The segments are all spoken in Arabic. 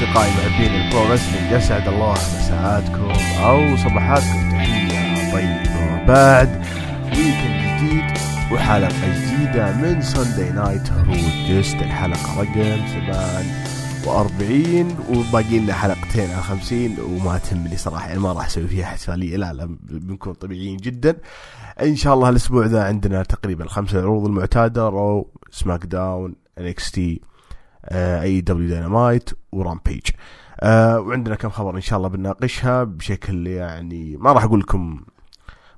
أصدقائي محبين ال pro wrestling يسعد الله مساءاتكم أو صباحاتكم. تحية طيبة. بعد weekend جديد وحلقة جديدة من Sunday Night هرود جست الحلقة رقم 48 وباقي لنا حلقتين على 50 وما تهمني صراحة يعني ما راح أسوي فيها إحتفالية. لا لا بنكون طبيعيين جدا. إن شاء الله الأسبوع ذا عندنا تقريبا الخمسة العروض المعتادة Raw SmackDown NXT AEW Dynamite و Rampage آه وعندنا كم خبر إن شاء الله بنناقشها بشكل يعني ما راح أقول لكم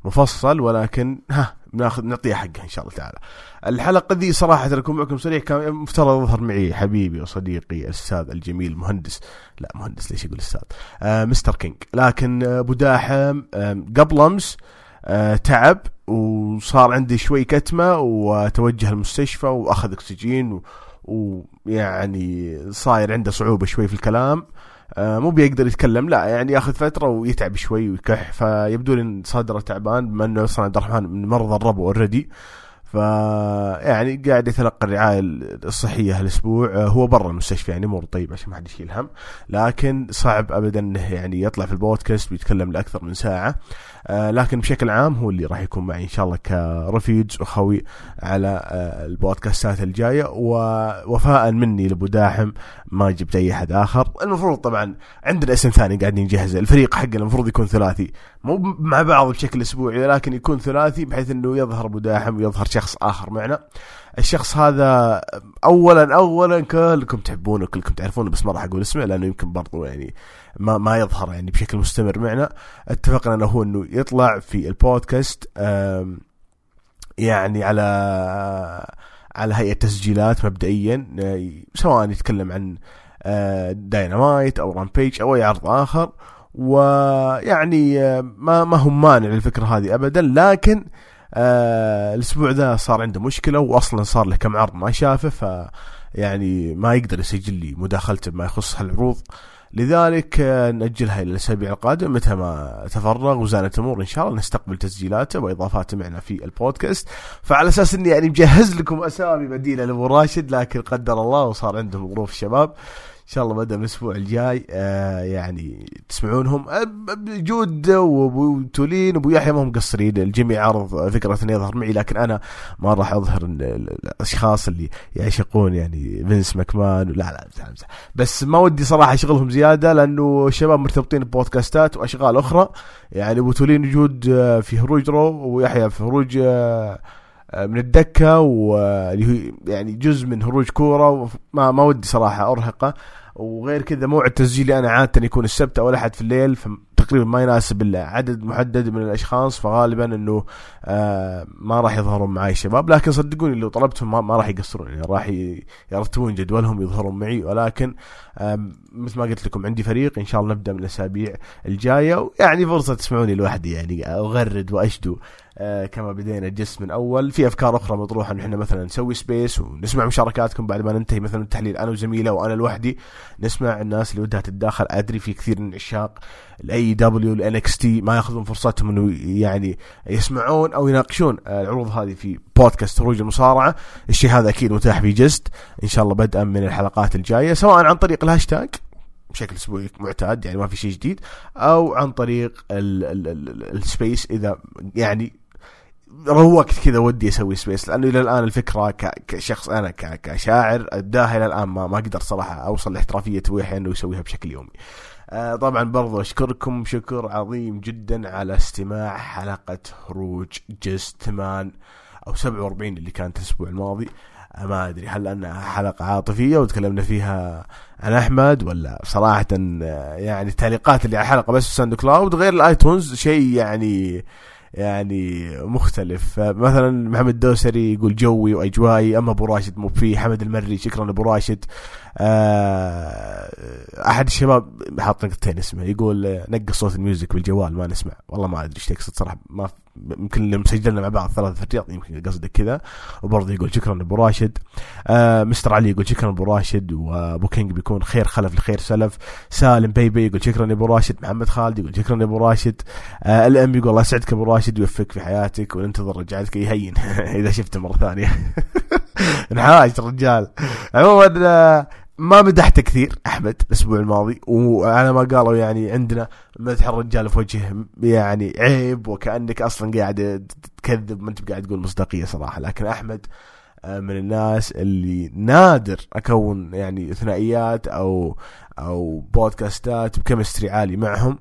مفصل ولكن ها بناخذ نعطيها حقها إن شاء الله تعالى. الحلقة ذي صراحة اكون معكم صريح كان مفترض يظهر معي حبيبي وصديقي الأستاذ الجميل مهندس. لا مهندس ليش يقول أستاذ؟ آه Mister King. لكن أبو داحم آه قبل أمس آه تعب وصار عندي شوي كتمة وتوجه المستشفى وأخذ أكسجين ويعني صاير عنده صعوبة شوي في الكلام. آه مو بيقدر يتكلم لا يعني ياخذ فترة ويتعب شوي ويكح. فيبدو لي صدره تعبان بما إنه أصلا عبد الرحمن من مرضى الربو already ف يعني قاعد يتلقى الرعاية الصحية هالأسبوع. آه هو برا المستشفى يعني امور طيب عشان ما حد يشيل هم. لكن صعب ابدا إنه يعني يطلع في البودكاست ويتكلم لأكثر من ساعة. آه لكن بشكل عام هو اللي راح يكون معي إن شاء الله كرفيق أخوي على آه البودكاستات الجاية. ووفاء مني لأبو داحم ما جبت اي أحد آخر. المفروض طبعا عندنا اسم ثاني قاعدين نجهزه الفريق حقنا المفروض يكون ثلاثي. مو مع بعض بشكل أسبوعي لكن يكون ثلاثي بحيث إنه يظهر أبو داحم ويظهر شخص آخر معنا. الشخص هذا اولا اولا كلكم تحبونه كلكم تعرفونه بس ما راح أقول اسمه لأنه يمكن برضو يعني ما ما يظهر يعني بشكل مستمر معنا. اتفقنا إنه هو إنه يطلع في البودكاست يعني على على هيئة تسجيلات مبدئيا سواء يتكلم عن داينامايت أو Rampage أو أي عرض آخر. ويعني ما ما هم مانع للفكرة هذه ابدا لكن آه الأسبوع ذا صار عنده مشكلة واصلا صار له كم عرض ما شافه ف يعني ما يقدر يسجل لي مداخلته بما يخص هالعروض. لذلك آه نأجلها إلى الأسابيع القادمة متى ما تفرغ وزانت أمور إن شاء الله نستقبل تسجيلاته وإضافاته معنا في البودكاست. فعلى أساس إني يعني مجهز لكم أسامي بديلة لأبو راشد لكن قدر الله وصار عندهم ظروف الشباب شاء الله بدأ الأسبوع الجاي آه يعني تسمعونهم. جود وأبو تولين وأبو يحيى ما هم مقصرين الجميع عرض فكرة انه يظهر معي لكن أنا ما راح أظهر الأشخاص اللي يعشقون يعني فينس ماكمان. لا لا بس ما ودي صراحة أشغلهم زيادة لأنه الشباب مرتبطين ببودكاستات وأشغال أخرى. يعني أبو تولين وجود في هروج رو ويحيى في هروج من الدكة واللي هو يعني جزء من هروج كورة ما ما ودي صراحة أرهقه. وغير كذا موعد تسجيلي أنا عادة يكون السبت أو الأحد في الليل تقريبا ما يناسب إلا عدد محدد من الأشخاص فغالبا إنه آه ما راح يظهرون معي الشباب لكن صدقوني لو طلبتهم ما, ما راح يقصرون يعني راح يرتبون جدولهم يظهرون معي. ولكن آه مثل ما قلت لكم عندي فريق إن شاء الله نبدأ من الأسابيع الجاية. يعني فرصة تسمعوني لوحدي يعني أغرد وأشدو. آه كما بدينا الجس من أول في أفكار أخرى مطروحة إن إحنا مثلا نسوي space ونسمع مشاركاتكم بعد ما ننتهي مثلا التحليل أنا وزميله وأنا لوحدي نسمع الناس اللي ودها تتداخل. أدري في كثير من عشاق ال AEW ال NXT ما يأخذون فرصتهم إنه يعني يسمعون أو يناقشون العروض هذه في بودكاست خروج المصارعة. الشيء هذا أكيد متاح في جست. إن شاء الله بدءا من الحلقات الجاية سواء عن طريق الهاشتاج بشكل أسبوعي معتاد يعني ما في شيء جديد أو عن طريق ال Space إذا يعني روقت كذا ودي أسوي Space. لأنه إلى الآن الفكرة كشخص أنا كشاعر ابداها إلى الآن ما ما أقدر صراحة أوصل لاحترافية ويحيى إنه يسويها بشكل يومي. آه طبعا برضو أشكركم شكر عظيم جدا على استماع حلقة هروج جست 8 أو 47 اللي كانت الأسبوع الماضي. آه ما أدري هل أنها حلقة عاطفية وتكلمنا فيها عن أحمد ولا صراحة يعني التعليقات اللي على الحلقة بس في SoundCloud غير ال iTunes شيء يعني يعني مختلف. مثلا محمد الدوسري يقول جوي واجوائي أما أبو راشد مو فيه. حمد المري شكرا أبو راشد. أحد الشباب حاط نقطتين اسمه يقول نقص صوت ال music بالجوال ما نسمع. والله ما أدري إيش تقصد صراحة ما يمكن سجلنا مع بعض ثلاثة في الرياض يمكن قصدك كذا. وبرضه يقول شكرا ابو راشد. آه مستر علي يقول شكرا ابو راشد. وأبو كينج بيكون خير خلف لخير سلف. سالم بيبي يقول شكرا ابو راشد. محمد خالد يقول شكرا ابو راشد. آه الأم يقول الله يسعدك أبو راشد ويوفقك في حياتك وننتظر رجعتك. يهين. إذا شفته مرة ثانية. انحاج الرجال. عموما ما مدحته كثير أحمد الأسبوع الماضي وعلى ما قالوا يعني عندنا مدح الرجال في وجهه يعني عيب وكأنك أصلا قاعد تكذب ما أنت قاعد تقول مصداقية صراحة. لكن أحمد آه، من الناس اللي نادر أكون يعني ثنائيات أو أو بودكاستات بكمستري عالي معهم.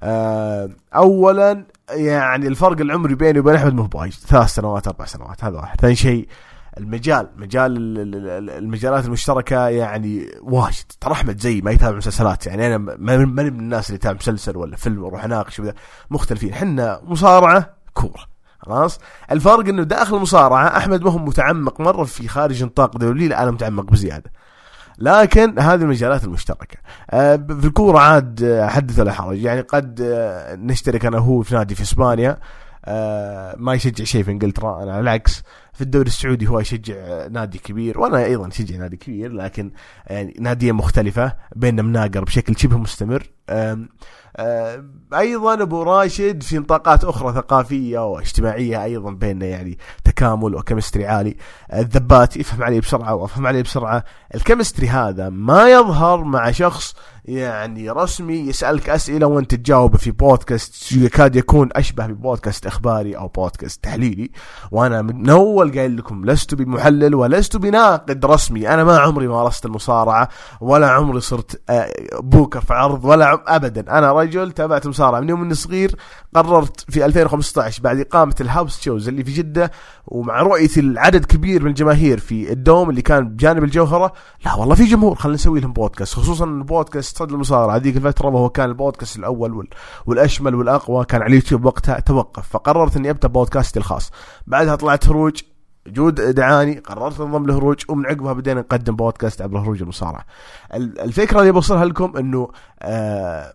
آه، اولا يعني الفرق العمري بيني وبين أحمد مو بايج ثلاث سنوات أربع سنوات هذا واحد. ثاني شيء المجال مجال المجالات المشتركة يعني واجد. ترى أحمد زي ما يتابع مسلسلات يعني أنا ماني من الناس اللي يتابع مسلسل ولا فيلم وأروح أناقش مختلفين. إحنا مصارعة كورة. خلاص؟ الفرق إنه داخل المصارعة أحمد ما هو متعمق مرة في خارج نطاق دولي لا أنا متعمق بزيادة. لكن هذه المجالات المشتركة. آه، في الكورة عاد آه، حدث ولا حرج. يعني قد آه، نشترك أنا وهو في نادي في إسبانيا. ما يشجع شيء في إنجلترا أنا على العكس. في الدوري السعودي هو يشجع نادي كبير وأنا أيضا أشجع نادي كبير لكن يعني نادية مختلفة بيننا مناقر بشكل شبه مستمر. أيضا أبو راشد في نطاقات أخرى ثقافية واجتماعية أيضا بيننا يعني تكامل وكمستري عالي. الذبات يفهم علي بسرعة وأفهم علي بسرعة. الكمستري هذا ما يظهر مع شخص يعني رسمي يسألك أسئلة وأنت تجاوب في بودكاست. يكاد يكون أشبه ببودكاست إخباري أو بودكاست تحليلي. وأنا من أول قايل لكم لست بمحلل ولست بناقد رسمي. أنا ما عمري مارست المصارعة ولا عمري صرت آه، بوكر في عرض ولا أبدا. أنا رجل تابعت المصارعة من يوم إني صغير قررت في 2015 بعد إقامة ال house shows اللي في جدة ومع رؤيتي العدد كبير من الجماهير في ال dome اللي كان بجانب الجوهرة لا والله في جمهور. خلينا نسوي لهم بودكاست. خصوصا البودكاست صد المصارعة. هذيك الفترة وهو كان البودكاست الأول والأشمل والأقوى كان على اليوتيوب وقتها توقف. فقررت إني أبدأ بودكاستي الخاص. بعدها طلعت هروج جود دعاني قررت انضم لهروج ومن عقبها بدينا نقدم بودكاست عبر هروج المصارعة. الفكرة اللي بوصلها لكم انه آه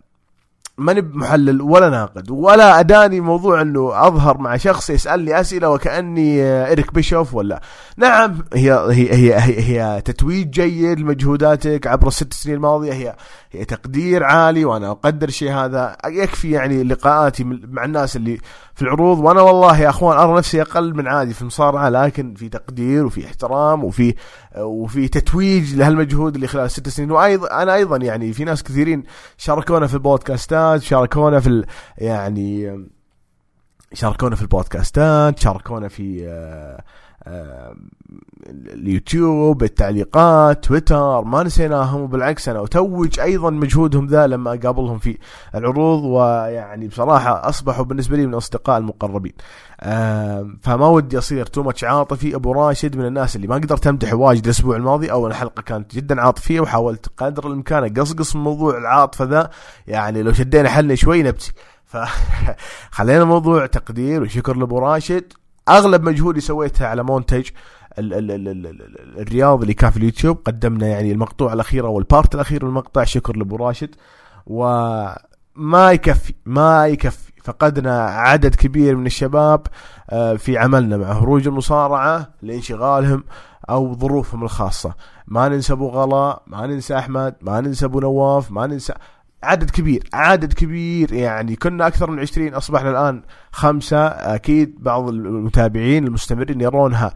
ماني بمحلل ولا ناقد ولا أداني موضوع انه أظهر مع شخص يسألني أسئلة وكأني إريك بيشوف ولا. نعم هي هي هي هي, هي تتويج جيد لمجهوداتك عبر الست سنين الماضية هي تقدير عالي وأنا أقدر الشيء هذا. يكفي يعني لقاءاتي مع الناس اللي في العروض. وأنا والله يا أخوان أرى نفسي أقل من عادي في المصارعة لكن في تقدير وفي احترام وفي وفي تتويج لهالمجهود اللي خلال ست سنين. وأيضا أنا أيضا يعني في ناس كثيرين شاركونا في البودكاستات شاركونا في يعني شاركونا في البودكاستات شاركونا في آه اليوتيوب التعليقات تويتر ما نسيناهم وبالعكس أنا أتوج أيضا مجهودهم ذا لما أقابلهم في العروض ويعني بصراحة أصبحوا بالنسبة لي من الاصدقاء المقربين. فما ودي أصير too much عاطفي أبو راشد من الناس اللي ما قدرت أمدح واجد الأسبوع الماضي اول حلقه كانت جدا عاطفية وحاولت قدر الإمكان أقصقص من موضوع العاطفة ذا يعني لو شدينا حلنا شوي نبكي. فخلينا موضوع تقدير وشكر لأبو راشد. أغلب مجهودي سويته على مونتاج ال ال ال ال ال الرياض اللي كان في اليوتيوب قدمنا يعني المقطوع الأخير أو ال part الأخير من المقطع شكر لأبو راشد. وما يكفي ما يكفي. فقدنا عدد كبير من الشباب آه، في عملنا مع هروج المصارعة لانشغالهم أو ظروفهم الخاصة. ما ننسى أبو غلا ما ننسى أحمد ما ننسى أبو نواف ما ننسى عدد كبير عدد كبير يعني. كنا أكثر من عشرين أصبحنا الآن خمسة. أكيد بعض المتابعين المستمرين يرونها.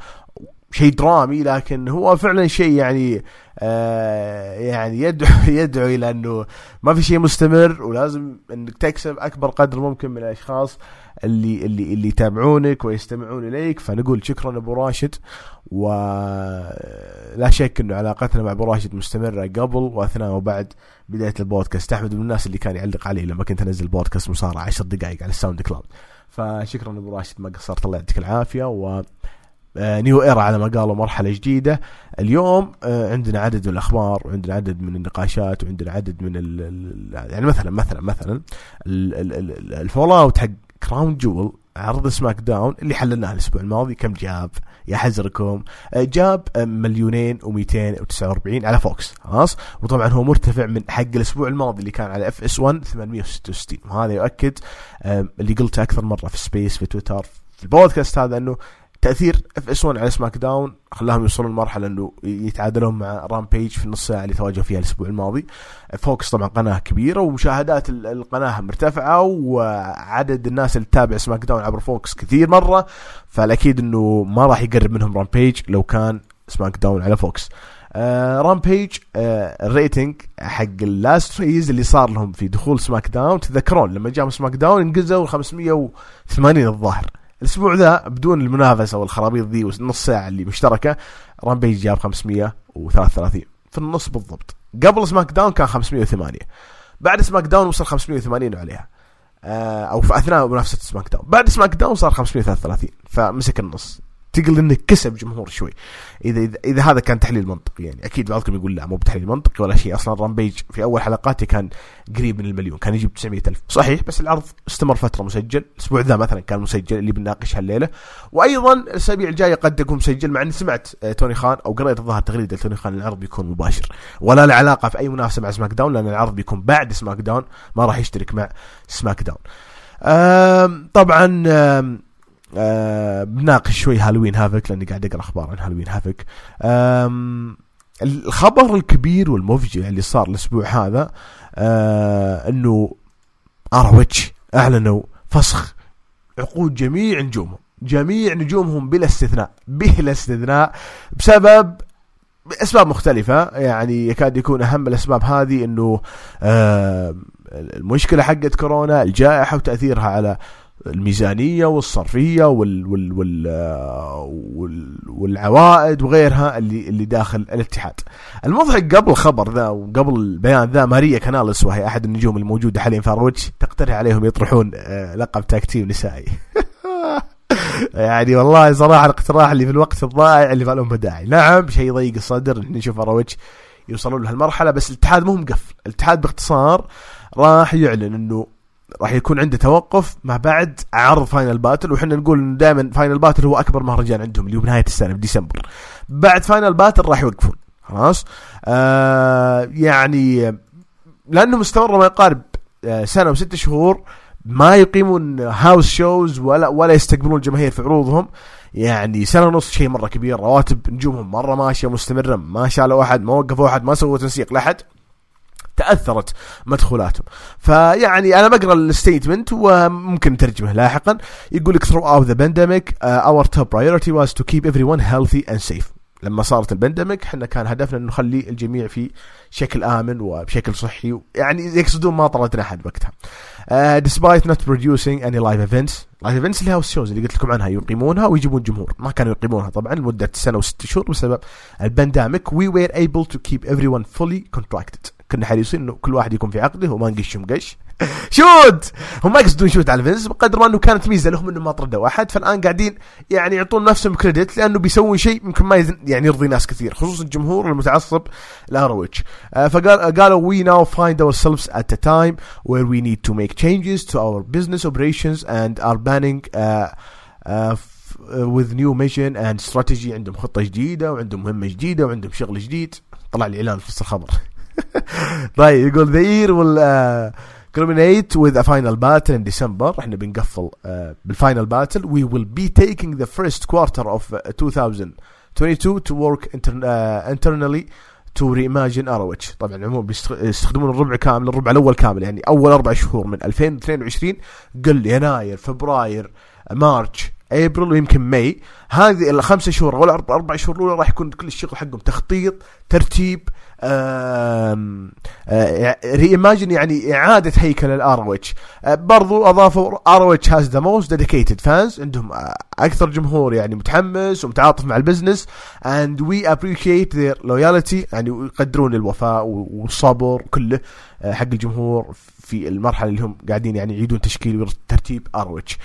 شيء درامي لكن هو فعلا شيء يعني آه يعني يدعو يدعو إلى أنه ما في شيء مستمر ولازم إنك تكسب أكبر قدر ممكن من الأشخاص اللي اللي اللي يتابعونك ويستمعون إليك. فنقول شكرا أبو راشد ولا شك إنه علاقتنا مع أبو راشد مستمرة قبل وأثناء وبعد بداية البودكاست. أحمد من الناس اللي كان يعلق علي لما كنت أنزل بودكاست مصارعة 10 دقائق على ال SoundCloud فشكرا أبو راشد ما قصرت الله يعطيك العافية و new era على ما قالوا مرحلة جديدة. اليوم آه، عندنا عدد من الأخبار وعندنا عدد من النقاشات وعندنا عدد من ال يعني مثلا مثلا مثلا ال fallout حق Crown Jewel عرض SmackDown اللي حللناه الأسبوع الماضي. كم جاب؟ يا حزركم. آه، جاب آه، مليونين و249 على Fox خلاص؟ وطبعا هو مرتفع من حق الأسبوع الماضي اللي كان على FS 1 866 وهذا يؤكد اللي قلته أكثر مرة في Space في تويتر في البودكاست هذا إنه تأثير FS 1 على SmackDown خلاهم يوصلون لمرحلة إنه يتعادلون مع Rampage في النص ساعة اللي تواجهوا فيها الأسبوع الماضي. Fox طبعا قناة كبيرة ومشاهدات القناة مرتفعة وعدد الناس اللي تتابع SmackDown عبر Fox كثير مرة فالأكيد إنه ما راح يقرب منهم Rampage لو كان SmackDown على Fox آه Rampage آه ال rating حق ال last rise اللي صار لهم في دخول SmackDown تذكرون لما جاء SmackDown انقزوا 580 الظاهر. الأسبوع ذا بدون المنافسة والخرابيط ذي والنص ساعة اللي مشتركة Rampage جاب 533 في النص بالضبط. قبل SmackDown كان 508 بعد SmackDown وصل 580 عليها. آه، أو في أثناء منافسة SmackDown. بعد SmackDown صار 533 فمسك النص. تقل إنه كسب جمهور شوي. اذا اذا, إذا هذا كان تحليل منطقي يعني. أكيد بعضكم يقول لا مو بتحليل منطقي ولا شيء. أصلا Rampage في أول حلقاته كان قريب من المليون كان يجيب 900 ألف. صحيح بس العرض استمر فترة مسجل. الأسبوع ذا مثلا كان مسجل اللي بنناقشها الليلة. وأيضا الأسابيع الجاية قد يكون مسجل مع إني سمعت آه، توني خان أو قريت الظاهر تغريدة توني خان العرض بيكون مباشر. ولا له علاقة في أي منافسة مع SmackDown لأن العرض بيكون بعد SmackDown ما راح يشترك مع SmackDown. طبعا آه بناقش شوي Halloween Havoc لأني قاعد أقرأ أخبار عن Halloween Havoc. الخبر الكبير والمفجع اللي صار الأسبوع هذا آه إنه ROH أعلنوا فسخ عقود جميع نجومهم جميع نجومهم بلا استثناء بلا استثناء بسبب اسباب مختلفة. يعني يكاد يكون أهم الأسباب هذه إنه المشكلة حقت كورونا الجائحة وتأثيرها على الميزانية والصرفية وال وال وال وال والعوائد وغيرها اللي اللي داخل الاتحاد. المضحك قبل الخبر ذا وقبل البيان ذا ماريا كانالس وهي أحد النجوم الموجودة حاليا في ROH تقترح عليهم يطرحون آه، لقب tag team نسائي. يعني والله صراحة الاقتراح اللي في الوقت الضائع اللي ما لهم داعي. نعم شيء يضيق الصدر إن نشوف ROH يوصلون لهالمرحلة بس الاتحاد مو مقفل، الاتحاد باختصار راح يعلن إنه راح يكون عنده توقف ما بعد عرض Final Battle وحنا نقول انه دائما Final Battle هو أكبر مهرجان عندهم اللي هو بنهايه السنة في ديسمبر. بعد Final Battle راح يوقفون خلاص؟ آه يعني لأنه مستمر ما يقارب آه سنة وست شهور ما يقيمون house shows ولا ولا يستقبلون الجماهير في عروضهم. يعني سنة ونص شيء مرة كبير رواتب نجومهم مرة ماشية مستمرة ما شالوا أحد ما وقفوا أحد ما سووا تنسيق لأحد. تأثرت مدخولاتهم. فيعني أنا بقرأ ال statement وممكن نترجمه لاحقا. يقول لك throughout the pandemic uh, our top priority was to keep everyone healthy and safe. لما صارت ال pandemic إحنا كان هدفنا إنه نخلي الجميع في شكل آمن وبشكل صحي يعني يقصدون ما طردنا أحد وقتها. Uh, despite not producing any live events. Live events اللي house shows اللي قلت لكم عنها يقيمونها ويجيبون جمهور. ما كانوا يقيمونها طبعا لمدة سنة وست شهور بسبب ال pandemic we were able to keep everyone fully contracted. كنا حريصين إنه كل واحد يكون في عقده وما نقشهم قش. Shoot! هم ما يقصدون shoot على فينس بقدر ما إنه كانت ميزة لهم إنه ما طردوا أحد فالآن قاعدين يعني يعطون نفسهم credit لأنه بيسوون شيء يمكن ما يعني يرضي ناس كثير خصوصا الجمهور المتعصب ل ROH آه فقال قالوا now find ourselves at a time where we need to make changes to our business operations and are planning uh, uh, with new mission and strategy. عندهم خطة جديدة وعندهم مهمة جديدة وعندهم شغل جديد. طلع لي اعلان في الخبر طيب يقول year will uh, culminate with a final battle in December. إحنا بنقفل بال Final Battle we will be taking the first quarter of 2022 to work inter uh, internally to reimagine ROH طبعا عموما بيستخدمون الربع كامل الربع الأول كامل يعني أول أربع شهور من 2022 قل يناير فبراير March أبريل ويمكن May. هذه الخمسة شهور أو الأربع شهور الأولى راح يكون كل الشغل حقهم تخطيط ترتيب reimagine يعني إعادة هيكل ال ROH برضو أضافوا ROH has the most dedicated fans عندهم أكثر جمهور يعني متحمس ومتعاطف مع ال business. and we appreciate their loyalty يعني يقدرون الوفاء والصبر كله حق الجمهور في المرحلة اللي هم قاعدين يعني يعيدون تشكيل وترتيب ROH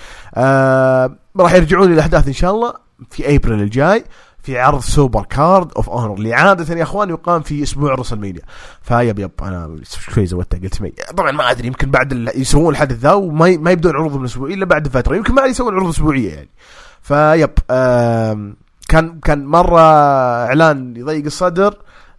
راح يرجعون للأحداث إن شاء الله في ابريل الجاي. في عرض Supercard of Honor اللي عادة يا أخوان يقام في أسبوع WrestleMania فيب يب أنا شوي زودتها قلت May طبعا ما أدري يمكن بعد يسوون الحدث ذا وما ما يبدون عروضهم الأسبوعية إلا بعد فترة. يمكن ما يسوون عروض أسبوعية يعني. فيب كان كان مرة إعلان يضيق الصدر.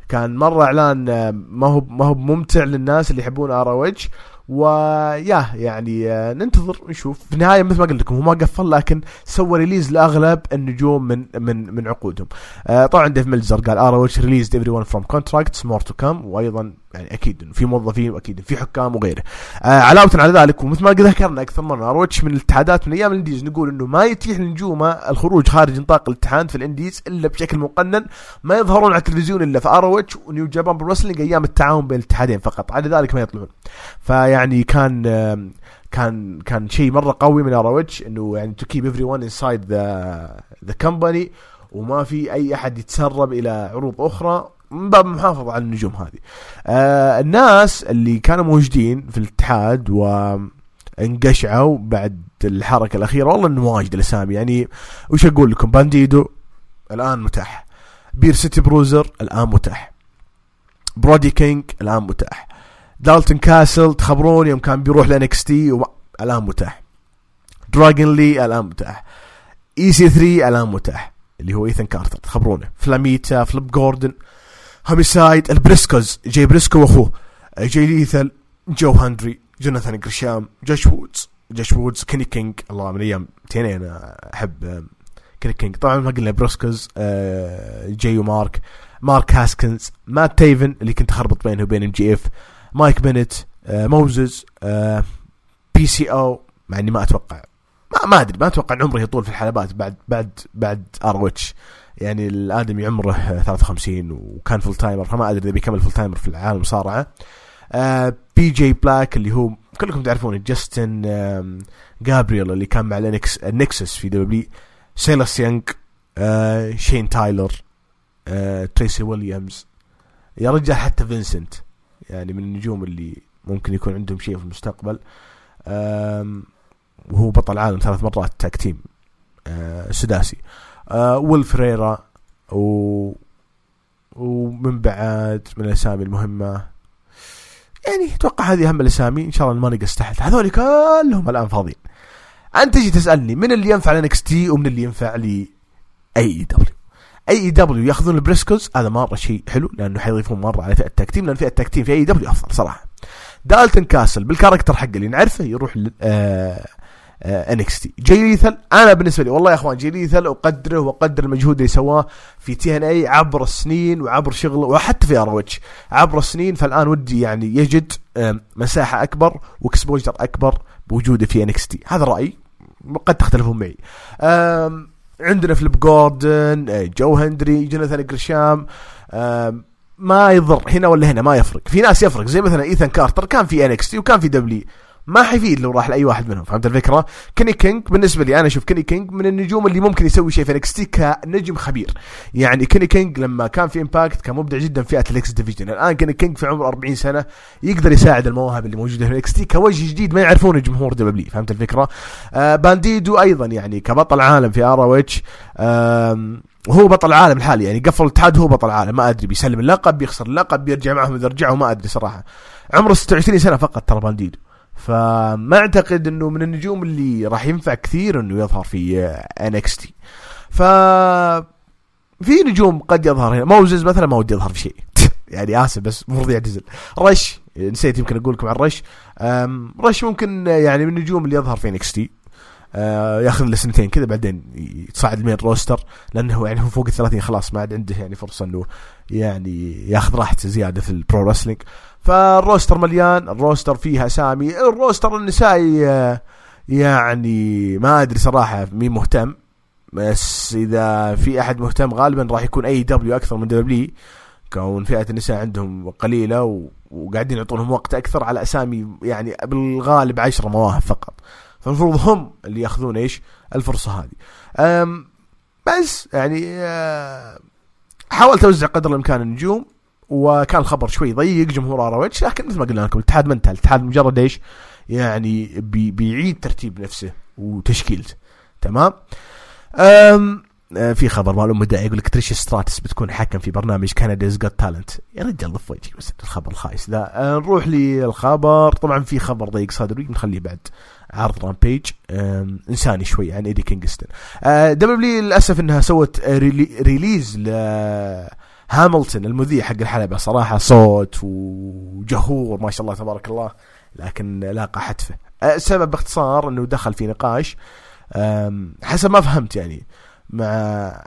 كان مرة إعلان ما هو ما هو ممتع للناس اللي يحبون ROH ويا يعني آه، ننتظر نشوف. في النهاية مثل ما قلت لكم هو ما قفل لكن سوى release لأغلب النجوم من من من عقودهم. آه، طبعا Dave Meltzer قال ROH release everyone from contracts more to come وأيضا يعني أكيد في موظفين وأكيد في حكام وغيره. آه علاوة على ذلك ومثل ما ذكرنا أكثر مرة ROH من الاتحادات من أيام ال indies نقول إنه ما يتيح لنجومه الخروج خارج نطاق الاتحاد في ال indies إلا بشكل مقنن ما يظهرون على التلفزيون إلا في ROH و New Japan Pro-Wrestling أيام التعاون بين الاتحادين فقط على ذلك ما يطلعون فيعني كان كان كان شيء مرة قوي من ROH إنه يعني to keep everyone inside the the company وما في أي أحد يتسرب إلى عروض أخرى من باب المحافظة على النجوم هذه. آه الناس اللي كانوا موجودين في الاتحاد وانقشعوا بعد الحركة الأخيرة والله إنه واجد الأسامي. يعني وش أقول لكم؟ بانديدو الآن متاح. Beer City Bruiser الآن متاح. برودي كينج الآن متاح. دالتون كاسل تخبرون يوم كان بيروح ل NXT الآن متاح. دراجون لي الآن متاح. EC3 الآن متاح. اللي هو ايثن كارتر تخبرونه فلاميتا فليب جوردن. هوميسايد البريسكوز. جاي بريسكو وأخوه. جاي ليثل جو هندري جوناثان جريشام جوش وودز. جوش وودز. كيني كينج الله من أيام TNA أنا أحب كيني كينج طبعا ما قلنا بريسكوز. جاي ومارك. مارك هاسكنز. مات تيفن اللي كنت أخربط بينه وبين MJF. مايك بنت. موزز. PCO. مع إني ما أتوقع. ما ما أدري. ما أتوقع إن عمره يطول في الحلبات بعد بعد بعد ROH. يعني الآدمي عمره 53 وكان full timer فما أدري إذا بيكمل full timer في العالم المصارعه PJ Black اللي هو كلكم تعرفونه جاستن جابرييل اللي كان مع ال Nexus في WWE سيلس يانج آه شين تايلر آه تريسي ويليامز. يا رجال حتى فينسنت يعني من النجوم اللي ممكن يكون عندهم شيء في المستقبل. وهو بطل عالم ثلاث مرات tag team آه سداسي. آه ويل فريرا و ومن بعد من الأسامي المهمة. يعني أتوقع هذه أهم الأسامي. إن شاء الله ما نقص تحت هذول كلهم الآن فاضيين. أنت تجي تسألني من اللي ينفع ل NXT ومن اللي ينفع لي AEW. AEW يأخذون البريسكوز. هذا مرة شيء حلو لأنه حيضيفون مرة على فئة ال tag team لأن فئة التكتيم في AEW أفضل صراحة. دالتون كاسل بال character حقه اللي نعرفه يروح آه NXT جاي ليثل أنا بالنسبة لي والله يا أخوان جاي ليثل اقدره واقدر المجهود اللي سواه في TNA عبر السنين وعبر شغله وحتى في ROH عبر السنين فالآن ودي يعني يجد مساحة أكبر و exposure أكبر بوجوده في NXT هذا رأيي. قد تختلفون معي. عندنا فليب جوردن جو هندري جوناثان جريشام ما يضر هنا ولا هنا ما يفرق. في ناس يفرق زي مثلا ايثان كارتر كان في NXT وكان في WWE ما حيفيد لو راح لأي واحد منهم فهمت الفكرة؟ كيني كينج بالنسبة لي أنا أشوف كيني كينج من النجوم اللي ممكن يسوي شيء في تي كنجم خبير. يعني كيني كينج لما كان في امباكت كان مبدع جدا في ال X Division الآن كيني كينج في عمر 40 سنة يقدر يساعد المواهب اللي موجودة في NXT كوجه جديد ما يعرفون جمهور WWE فهمت الفكرة؟ آه بانديدو أيضا يعني كبطل عالم في ROH وهو بطل عالم الحالي يعني قفل الاتحاد هو بطل عالم ما أدري بيسلم اللقب بيخسر اللقب بيرجع معهم إذا رجعوا ما أدري صراحة. عمره 26 سنة فقط ترى بانديدو. فما أعتقد إنه من النجوم اللي راح ينفع كثير إنه يظهر في NXT ف في نجوم قد يظهر هنا. موزز مثلا ما ودي يظهر في شيء. يعني آسف بس المفروض يعتزل رش. نسيت يمكن أقول لكم عن رش. رش ممكن يعني من النجوم اللي يظهر في NXT آه ياخذ له سنتين كذا بعدين يتصعد ال main roster لأنه يعني هو فوق ال 30 خلاص ما عاد عنده يعني فرصة إنه يعني ياخذ راحته زيادة في ال pro wrestling فال roster مليان ال roster فيه اسامي ال roster النسائي يعني ما أدري صراحة مين مهتم بس إذا في أحد مهتم غالبا راح يكون AEW أكثر من WWE كون فئة النساء عندهم قليلة وقاعدين يعطونهم وقت أكثر على أسامي يعني بالغالب عشرة مواهب فقط. فالمفروض هم اللي يأخذون إيش؟ الفرصة هذه. بس يعني حاولت أوزع قدر الإمكان النجوم. وكان الخبر شوي ضيق جمهور ROH لكن مثل ما قلنا لكم الاتحاد ما انتهى الاتحاد مجرد إيش؟ يعني بي بيعيد ترتيب نفسه وتشكيلته. تمام؟ أم في خبر مال ام يقول لك تريش ستراتس بتكون حكم في برنامج كنداز جوت تالنت يا رجال ضف وجهي بس الخبر الخايس ذا. نروح للخبر. طبعا في خبر ضيق صدري بنخليه بعد. عرض رامبيج إنساني شوي عن ايدي كينغستون دبليو للأسف إنها سوت ريليز ل هاملتون المذيع حق الحلبة. صراحة صوت وجهور ما شاء الله تبارك الله لكن لاقى حتفه السبب باختصار إنه دخل في نقاش حسب ما فهمت يعني مع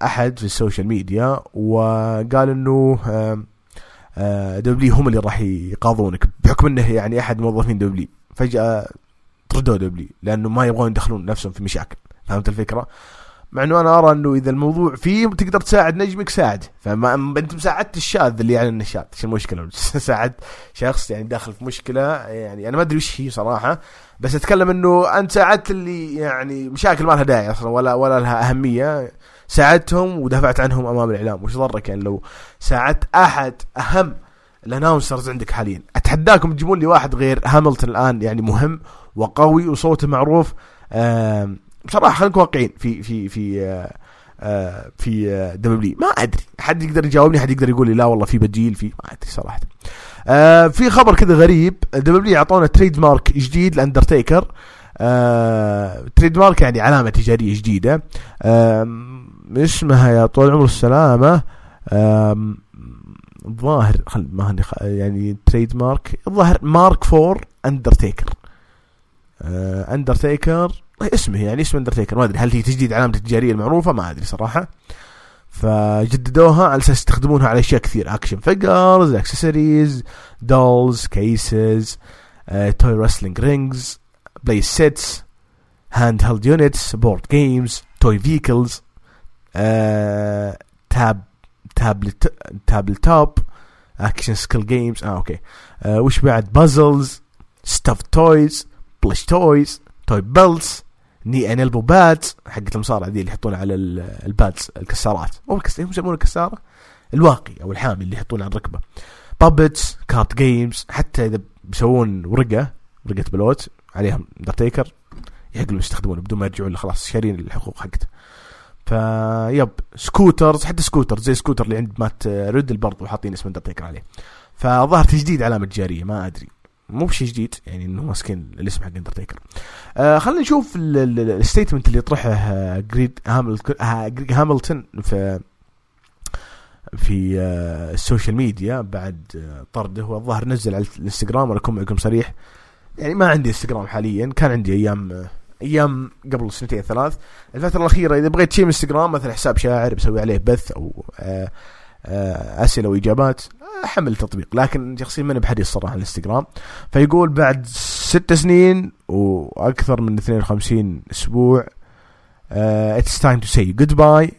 أحد في السوشيال ميديا وقال إنه WWE هم اللي راح يقاضونك بحكم إنه يعني أحد موظفين WWE فجأة طردوا WWE لأنه ما يبغون يدخلون نفسهم في مشاكل. فهمت الفكرة؟ مع إنه أنا أرى إنه إذا الموضوع فيه تقدر تساعد نجمك ساعد. فما أنت مساعدت الشاذ اللي يعني النشاط إيش المشكلة؟ ساعدت شخص يعني داخل في مشكلة يعني أنا ما أدري وش هي صراحة بس أتكلم إنه أنت ساعدت اللي يعني مشاكل ما لها داعي أصلا ولا ولا لها أهمية. ساعدتهم ودافعت عنهم أمام الإعلام. وش ضرك يعني لو ساعدت أحد أهم الأناونسرز عندك حاليا؟ أتحداكم تجيبون لي واحد غير هاملتون الآن يعني مهم وقوي وصوته معروف بصراحة خلينا نكون واقعيين. في في في آه، آه، في دبليو ما أدري. حد يقدر يجاوبني؟ حد يقدر يقول لي لا والله في بديل في ما أدري صراحة. آه، في خبر كذا غريب. WWE أعطونا trademark جديد لأندرتيكر. trademark يعني علامة تجارية جديدة. اسمها يا طول العمر السلامة. الظاهر خل ما يعني trademark الظاهر mark for أندرتيكر. أندرتيكر اسمه يعني اسم اندرتيكر ما أدري هل هي تجديد علامته التجارية المعروفة؟ ما أدري صراحة. فجددوها على أساس يستخدمونها على أشياء كثير action figures accessories dolls cases toy wrestling rings play sets handheld units board games toy vehicles tab tablet tabletop action skill games آه okay. آه وش بعد؟ puzzles stuffed toys plush toys toy belts ني ان البو بادز حقت المصارعة ذي اللي يحطونها على البادز الكسارات. مو الكس يسمونها الكسارة الواقي أو الحامي اللي يحطونه على الركبة. بابتس كارت جيمز حتى إذا بيسوون ورقة ورقة بلوت عليها اندرتيكر يحق يستخدمونه بدون ما يرجعون خلاص شارين الحقوق حقته. فيب سكوترز حتى سكوتر زي سكوتر اللي عند مات ريدل برضه حاطين اسم اندرتيكر عليه. فظهر تجديد علامة تجاريه ما أدري. مو بشيء جديد يعني إنه ماسكين الاسم حق اندرتيكر آه خلينا نشوف ال statement اللي يطرحه جريد هاملتون في في آه السوشيال ميديا بعد آه طرده. والظاهر نزل على الانستغرام ولا اكون معكم صريح. يعني ما عندي انستغرام حاليا كان عندي أيام آه أيام قبل سنتين ثلاث. الفترة الأخيرة إذا بغيت شيء من انستغرام مثلا حساب شاعر بسوي عليه بث أو آه آه أسئلة وإجابات احمل التطبيق لكن شخصيا ماني بحريص صراحة الإنستغرام. فيقول بعد ست سنين وأكثر من 52 أسبوع it's time to say goodbye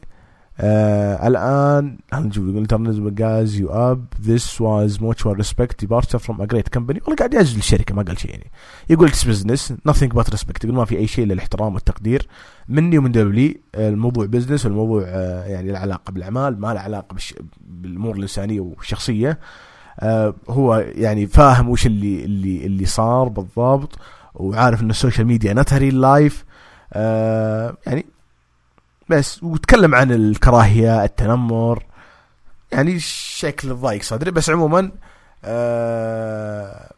الآن نشوف يقول international guys you up. This was mutual respect departure from a great company. والله قاعد يعزل الشركة ما قال شيء يعني. يقول it's business nothing but respect. يقول ما في أي شيء إلا الاحترام والتقدير. مني ومن WWE الموضوع business والموضوع آه، يعني له علاقة بالأعمال ما له علاقة بالأمور الإنسانية والشخصية. آه، هو يعني فاهم وش اللي اللي اللي صار بالضبط وعارف إن السوشيال ميديا not real life يعني بس وتكلم عن الكراهية التنمر يعني شكل ضايق صدري. بس عموما آه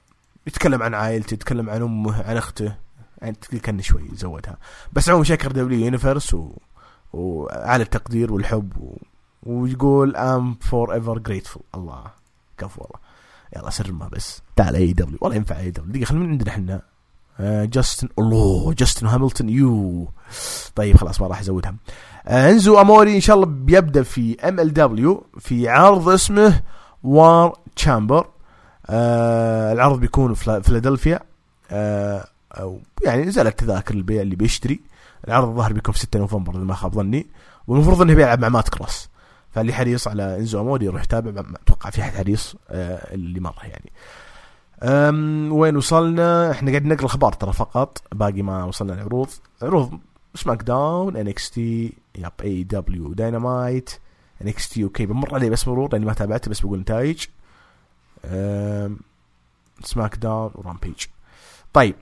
يتكلم عن عائلته يتكلم عن أمه عن أخته. يعني كان شوي زودها. بس عموما شكر WWE Universe و... وعلى التقدير والحب و... ويقول I'm forever grateful الله كفو والله. يلا سر ما بس. تعال AEW. والله ينفع AEW. دقيقة خلينا من عندنا إحنا. جاستن الله جاستن هاملتون يو. طيب خلاص ما راح أزودها. آه إنزو أموري إن شاء الله بيبدأ في MLW في عرض اسمه War Chamber آه العرض بيكون في فيلادلفيا آه يعني نزلت تذاكر البيع اللي بيشتري. العرض الظاهر بيكون في 6 نوفمبر إذا ما خاب ظني. والمفروض إنه بيلعب مع مات كروس. فاللي حريص على إنزو أموري يروح يتابع أتوقع في أحد حريص آه اللي مره يعني. أم وين وصلنا؟ إحنا قاعدين نقرأ الأخبار ترى فقط باقي ما وصلنا العروض عروض سماك داون ان إكس تي يب اي دبليو داينامايت NXT okay بمر عليه بس مرور لأني ما تابعته بس بقول نتائج. SmackDown و Rampage طيب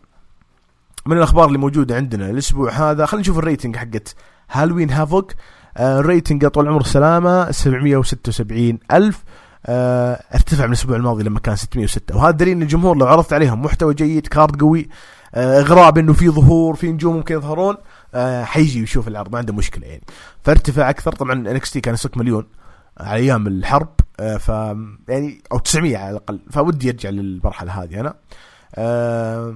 من الأخبار اللي موجودة عندنا الأسبوع هذا خلينا نشوف ال rating حقت Halloween Havoc آه ال rating طول العمر السلامه 776 ألف. أرتفع من الأسبوع الماضي لما كان 606 وهذا دليل إن الجمهور لو عرضت عليهم محتوى جيد card قوي آه اغراء بانه في ظهور في نجوم ممكن يظهرون آه حيجي يشوف العرض ما عنده مشكلة يعني. فارتفع أكثر طبعا NXT كان يسوق مليون على أيام الحرب آه ف يعني أو 900 على الأقل. فودي يرجع للمرحلة هذه أنا. آه آه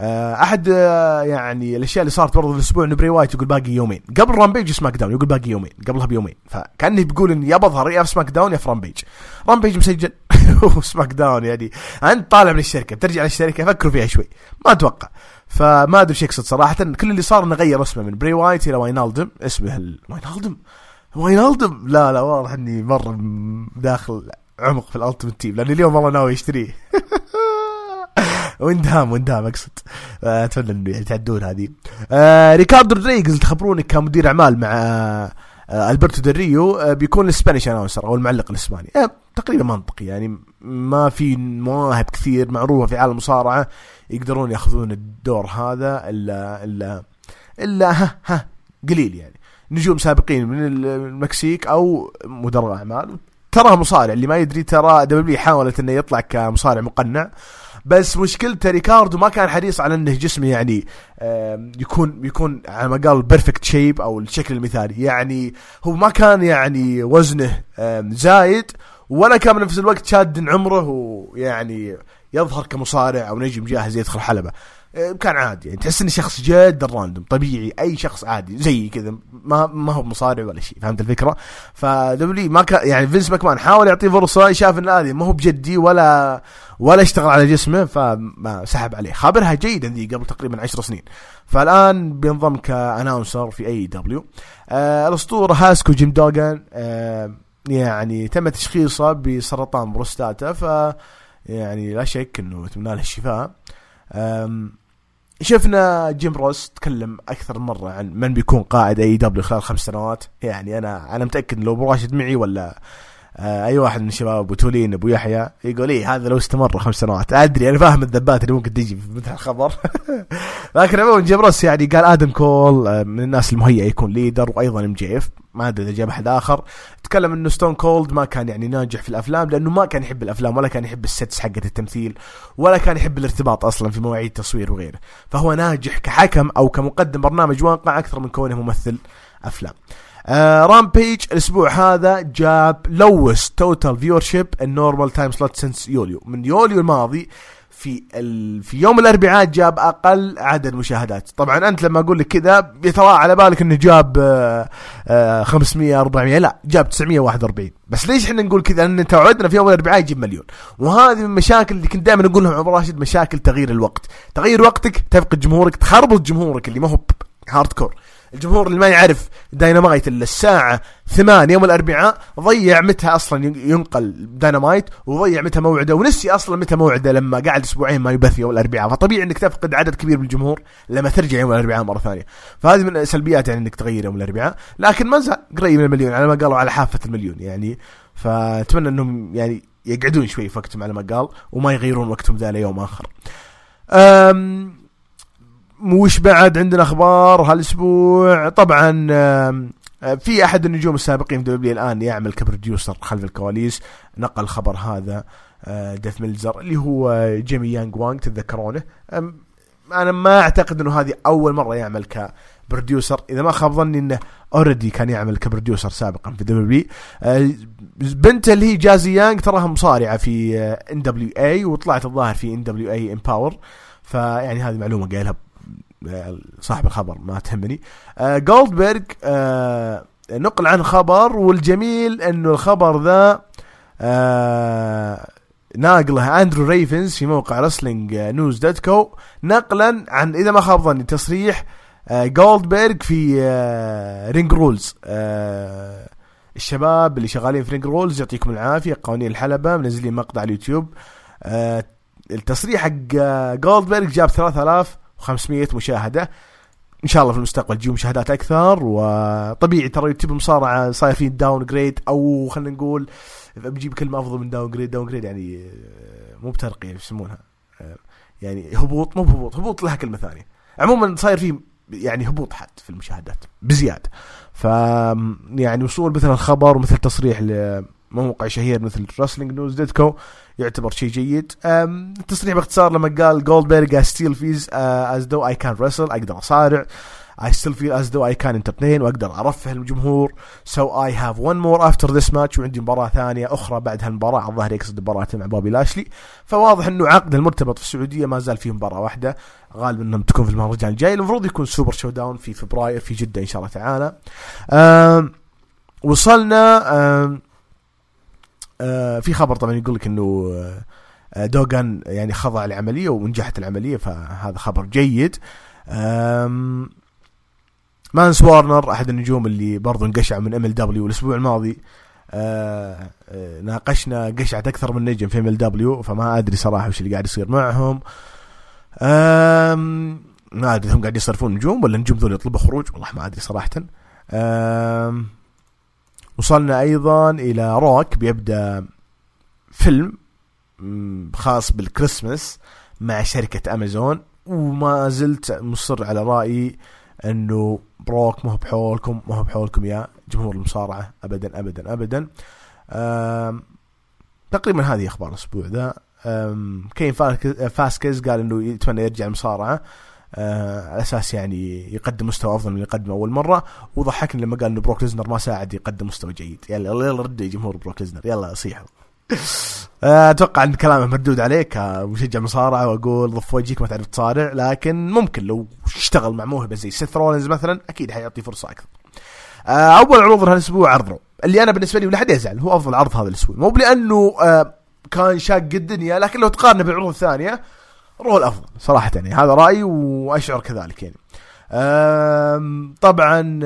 أحد آه يعني الأشياء اللي صارت برضه الأسبوع إنه بري وايت يقول باقي يومين. قبل Rampage SmackDown يقول باقي يومين. قبلها بيومين. فكانه بيقول إني يا بظهر يا في SmackDown يا في Rampage Rampage مسجل. و SmackDown يعني أنت طالع من الشركة. بترجع للشركة فكروا فيها شوي. ما أتوقع. فما أدري إيش يقصد صراحة. كل اللي صار إنه غير اسمه من بري وايت إلى واينالدم. اسمه ال... واينالدم؟ واينالدم؟ لا لا واضح إني مره داخل عمق في ال Ultimate Team لأن اليوم والله ناوي أشتريه. ويندهام ويندهام اقصد. آه، اتمنى إنه يعني تعدون هذه. آه ريكاردو رودريغز تخبرونه كمدير أعمال مع آه ألبرتو دريو بيكون ال Spanish announcer أو المعلق الإسباني. تقريبا منطقي يعني ما في مواهب كثير معروفة في عالم المصارعة يقدرون يأخذون الدور هذا إلا إلا إلا ها ها قليل يعني. نجوم سابقين من المكسيك أو مدرب أعمال. ترى مصارع اللي ما يدري ترى W حاولت إنه يطلع كمصارع مقنع. بس مشكلته ريكاردو ما كان حريص على إنه جسمه يعني يكون يكون على ما قال perfect shape أو الشكل المثالي. يعني هو ما كان يعني وزنه زايد ولا كان بنفس الوقت شاد عمره ويعني يظهر كمصارع أو نجم جاهز يدخل حلبة. كان عادي يعني تحس إنه شخص جدا random طبيعي أي شخص عادي زي كذا ما ما هو مصارع ولا شيء فهمت الفكرة؟ ف W ما كان يعني فينس ماكمان حاول يعطيه فرصة شاف إن هذه ما هو بجدي ولا ولا اشتغل على جسمه فما سحب عليه. خابرها جيدا ذي قبل تقريبا عشر سنين. فالآن بينضم ك announcer في AEW. آه الأسطورة هاكسو جيم دوغان آه يعني تم تشخيصه بسرطان بروستاتا ف يعني لا شك إنه اتمنى له الشفاء. شفنا جيم روس تكلم أكثر مرة عن من بيكون قائد AEW خلال خمس سنوات. يعني أنا أنا متأكد لو أبو راشد معي ولا أي واحد من الشباب أبو تولين أبو يحيى يقول إيه هذا لو استمر خمس سنوات. أدري أنا فاهم الذبات اللي ممكن تجي في مثل الخبر. لكن عموما جيم روس يعني قال آدم كول آه من الناس المهيئة يكون leader وأيضا MJF. ما أدري إذا جاب أحد آخر. تكلم إنه ستون كولد ما كان يعني ناجح في الأفلام لأنه ما كان يحب الأفلام ولا كان يحب ال sets حقت التمثيل ولا كان يحب الارتباط أصلا في مواعيد التصوير وغيره. فهو ناجح كحكم أو كمقدم برنامج واقع أكثر من كونه ممثل أفلام. آه Rampage الأسبوع هذا جاب lowest total viewership in normal time slot since يوليو. من يوليو الماضي في ال... في يوم الأربعاء جاب أقل عدد مشاهدات. طبعا أنت لما أقول لك كذا يتراءى على بالك إنه جاب آه آه 500 400 لا جاب 941 بس ليش إحنا نقول كذا؟ ان تعودنا في يوم الأربعاء يجيب مليون. وهذه من المشاكل اللي كنت دائما أقول لهم أبو راشد مشاكل تغيير الوقت. تغير وقتك تفقد جمهورك تخربط جمهورك اللي ما هو hardcore الجمهور اللي ما يعرف داينامايت الا الساعة ثمان يوم الأربعاء ضيع متى أصلا ينقل داينامايت وضيع متى موعده ونسي أصلا متى موعده لما قعد أسبوعين ما يبث يوم الأربعاء. فطبيعي أنك تفقد عدد كبير من الجمهور لما ترجع يوم الأربعاء مرة ثانية. فهذه من سلبيات يعني أنك تغير يوم الأربعاء. لكن ما زال قريب من المليون على ما قالوا على حافة المليون يعني. فأتمنى أنهم يعني يقعدون شوي في وقتهم على ما قال وما يغيرون وقتهم ذا ليوم آخر. أم وش بعد عندنا أخبار هالأسبوع. طبعا في أحد النجوم السابقين في W الآن يعمل ك producer خلف الكواليس. نقل الخبر هذا ديف ميلتزر اللي هو جيمي وانج يانج تتذكرونه؟ أنا ما أعتقد إنه هذه أول مرة يعمل ك producer. إذا ما خاب ظني إنه already كان يعمل ك producer سابقا في W بنته اللي هي جازي يانج تراها مصارعة في NWA وطلعت الظاهر في NWA Empowerrr فيعني هذه معلومة قايلها صاحب الخبر ما تهمني. آه جولدبرغ آه نقل عن خبر والجميل إنه الخبر ذا آه ناقله أندرو ريفنز في موقع WrestlingNews.co نقلا عن إذا ما خاب ظني تصريح جولدبرغ في Ring Rules. الشباب اللي شغالين في Ring Rules يعطيكم العافية قوانين الحلبة منزلين مقطع على اليوتيوب. التصريح حق جولدبرغ جاب 3500 مشاهدة. إن شاء الله في المستقبل تجيهم مشاهدات أكثر وطبيعي ترى يوتيوب المصارعه صاير فيه downgrade أو خلينا نقول بجيب كلمة أفضل من downgrade downgrade يعني مو بترقية يسمونها؟ يعني هبوط مو بهبوط هبوط لها كلمة ثانية. عموما صاير فيه يعني هبوط حاد في المشاهدات بزيادة. ف يعني وصول مثل الخبر ومثل تصريح لموقع شهير مثل Wrestling News dot co يعتبر شيء جيد. التصريح باختصار لما قال جولدبرغ still feels as though I can wrestle أقدر أصارع. I still feel as though I can entertain وأقدر أرفه الجمهور. So I have one more after this match وعندي مباراة ثانية أخرى بعد هالمباراة الظاهر يقصد مباراة مع بوبي لاشلي. فواضح إنه عقد المرتبط في السعودية ما زال فيه مباراة واحدة. غالبا إنهم تكون في المهرجان الجاي المفروض يكون Super ShowDown في فبراير في جدة إن شاء الله تعالى. وصلنا في خبر طبعا يقول لك إنه آه دوغان يعني خضع لعملية ونجحت العملية فهذا خبر جيد. مانس وارنر أحد النجوم اللي برضو انقشع من MLW الأسبوع الماضي آه آه ناقشنا قشعة أكثر من نجم في MLW فما أدري صراحة وش اللي قاعد يصير معهم. ما أدري هم قاعد يصرفون نجوم ولا النجوم ذول يطلبوا خروج والله ما أدري صراحة. وصلنا أيضا إلى روك بيبدأ فيلم خاص بالكريسماس مع شركة أمازون وما زلت مصر على رايي إنه بروك ما هو بحولكم ما هو بحولكم يا جمهور المصارعة ابدا ابدا ابدا. تقريبا هذه أخبار الأسبوع ذا. كين فاسكيز قال إنه يتمنى يرجع المصارعة. آه على أساس يعني يقدم مستوى أفضل من اللي قدمه أول مرة. وضحكني لما قال انه بروك ليزنر ما ساعد يقدم مستوى جيد. يلا يلا رد يا جمهور بروك ليزنر. يلا صيحوا. آه، أتوقع إن كلامه مردود عليك. كمشجع مصارعة وأقول ضف وجهك ما تعرف تصارع لكن ممكن لو اشتغل مع موهبة زي سيث رولينز مثلا أكيد حيعطي فرصة أكثر. آه، أول عروض هالاسبوع عرض Raw اللي أنا بالنسبة لي ولا حد يزعل هو أفضل عرض هذا الأسبوع. مو لأنه آه، كان شاق الدنيا لكن لو تقارنه بالعروض الثانية Raw الافضل صراحة يعني هذا رأيي وأشعر كذلك يعني. طبعا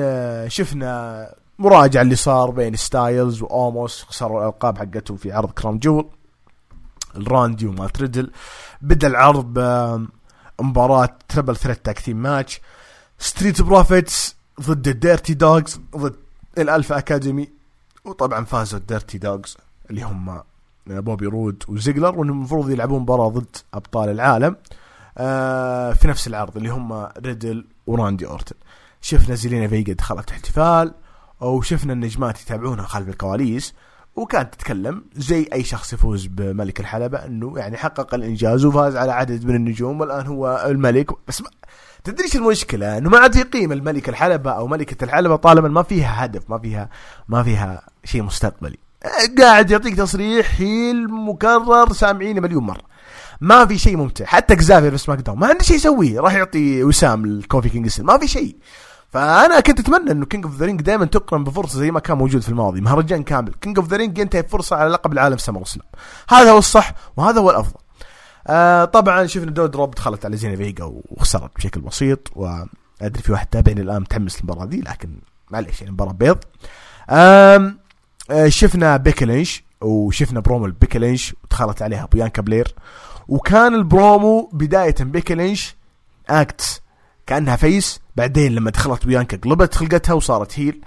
شفنا مراجعة اللي صار بين ستايلز واوموس خسروا الألقاب حقتهم في عرض Crown Jewel لراندي ومات ريدل بدأ العرض بمباراة triple threat tag team match Street Profits ضد ال Dirty Dawgs ضد ال Alpha Academy وطبعا فازوا ال Dirty Dawgs اللي هم بوبي رود وزيجلر وإنهم المفروض يلعبون مباراة ضد أبطال العالم آه، في نفس العرض اللي هم ريدل وراندي أورتن شفنا زيلينا فيجا دخلت احتفال وشفنا النجمات يتابعونها خلف الكواليس وكانت تتكلم زي أي شخص يفوز بملك الحلبة إنه يعني حقق الإنجاز وفاز على عدد من النجوم والآن هو الملك بس ما تدري إيش المشكلة؟ إنه ما عاد يقيم الملك الحلبة أو ملكة الحلبة طالما ما فيها هدف ما فيها ما فيها شيء مستقبلي. قاعد يعطيك تصريح heel مكرر سامعينه مليون مرة. ما في شيء ممتع. حتى إكزافير ب SmackDown ما عنده شيء يسويه. راح يعطي وسام لكوفي كينج ما في شيء. فأنا كنت أتمنى إنه King of the Ring دائما تقرن بفرصة زي ما كان موجود في الماضي. مهرجان كامل. King of the Ring ينتهي بفرصة على لقب العالم SummerSlam هذا هو الصح وهذا هو الأفضل. آه طبعا شفنا دود دروب دخلت على زيلينا فيجا وخسرت بشكل بسيط وأدري في واحد تابعني الآن متحمس للمباراة دي لكن معليش يعني مباراة بيض. آه شفنا بيكي لينش وشفنا برومو البيكلينش ودخلت عليها بيانكا بلير. وكان البرومو بداية بيكي لينش act كأنها face بعدين لما دخلت بيانكا قلبت خلقتها وصارت heel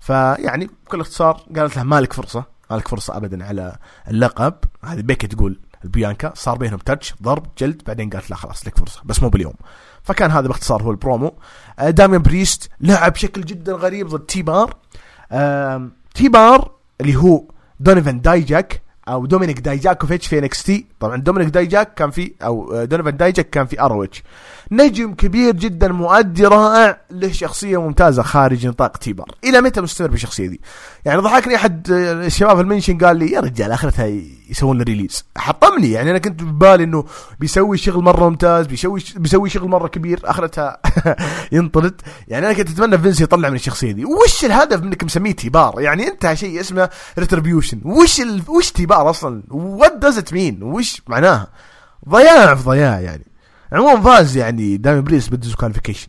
فيعني بكل اختصار قالت له مالك فرصة مالك فرصة ابدا على اللقب. هذه بيكي تقول لبيانكا صار بينهم touch ضرب جلد بعدين قالت لا خلاص لك فرصة بس مو باليوم. فكان هذا باختصار هو البرومو. آه، داميان بريست لعب بشكل جدا غريب ضد T-Bar T-Bar اللي هو دونيفن دايجاك أو دومينيك دايجاكوفيتش في NXT. طبعا دومينيك دايجاك كان في أو دونيفن دايجاك كان في ROH نجم كبير جدا مؤدي رائع له شخصيه ممتازة خارج نطاق T-Bar. إلى متى مستمر بالشخصية دي؟ يعني ضحكني أحد الشباب في ال mention قال لي يا رجال آخرتها يسوون release حطمني. يعني أنا كنت ببالي إنه بيسوي شغل مرة ممتاز بيسوي بيسوي شغل مرة كبير آخرتها ينطرد. يعني أنا كنت أتمنى فينس يطلع من الشخصية دي. وش الهدف منك مسميه T-Bar يعني أنت شيء اسمه Retribution وش ال... وش T-Bar أصلا. what does it mean وش معناها؟ ضياع في ضياع يعني. عموما فاز يعني داميان بريست ب disqualification.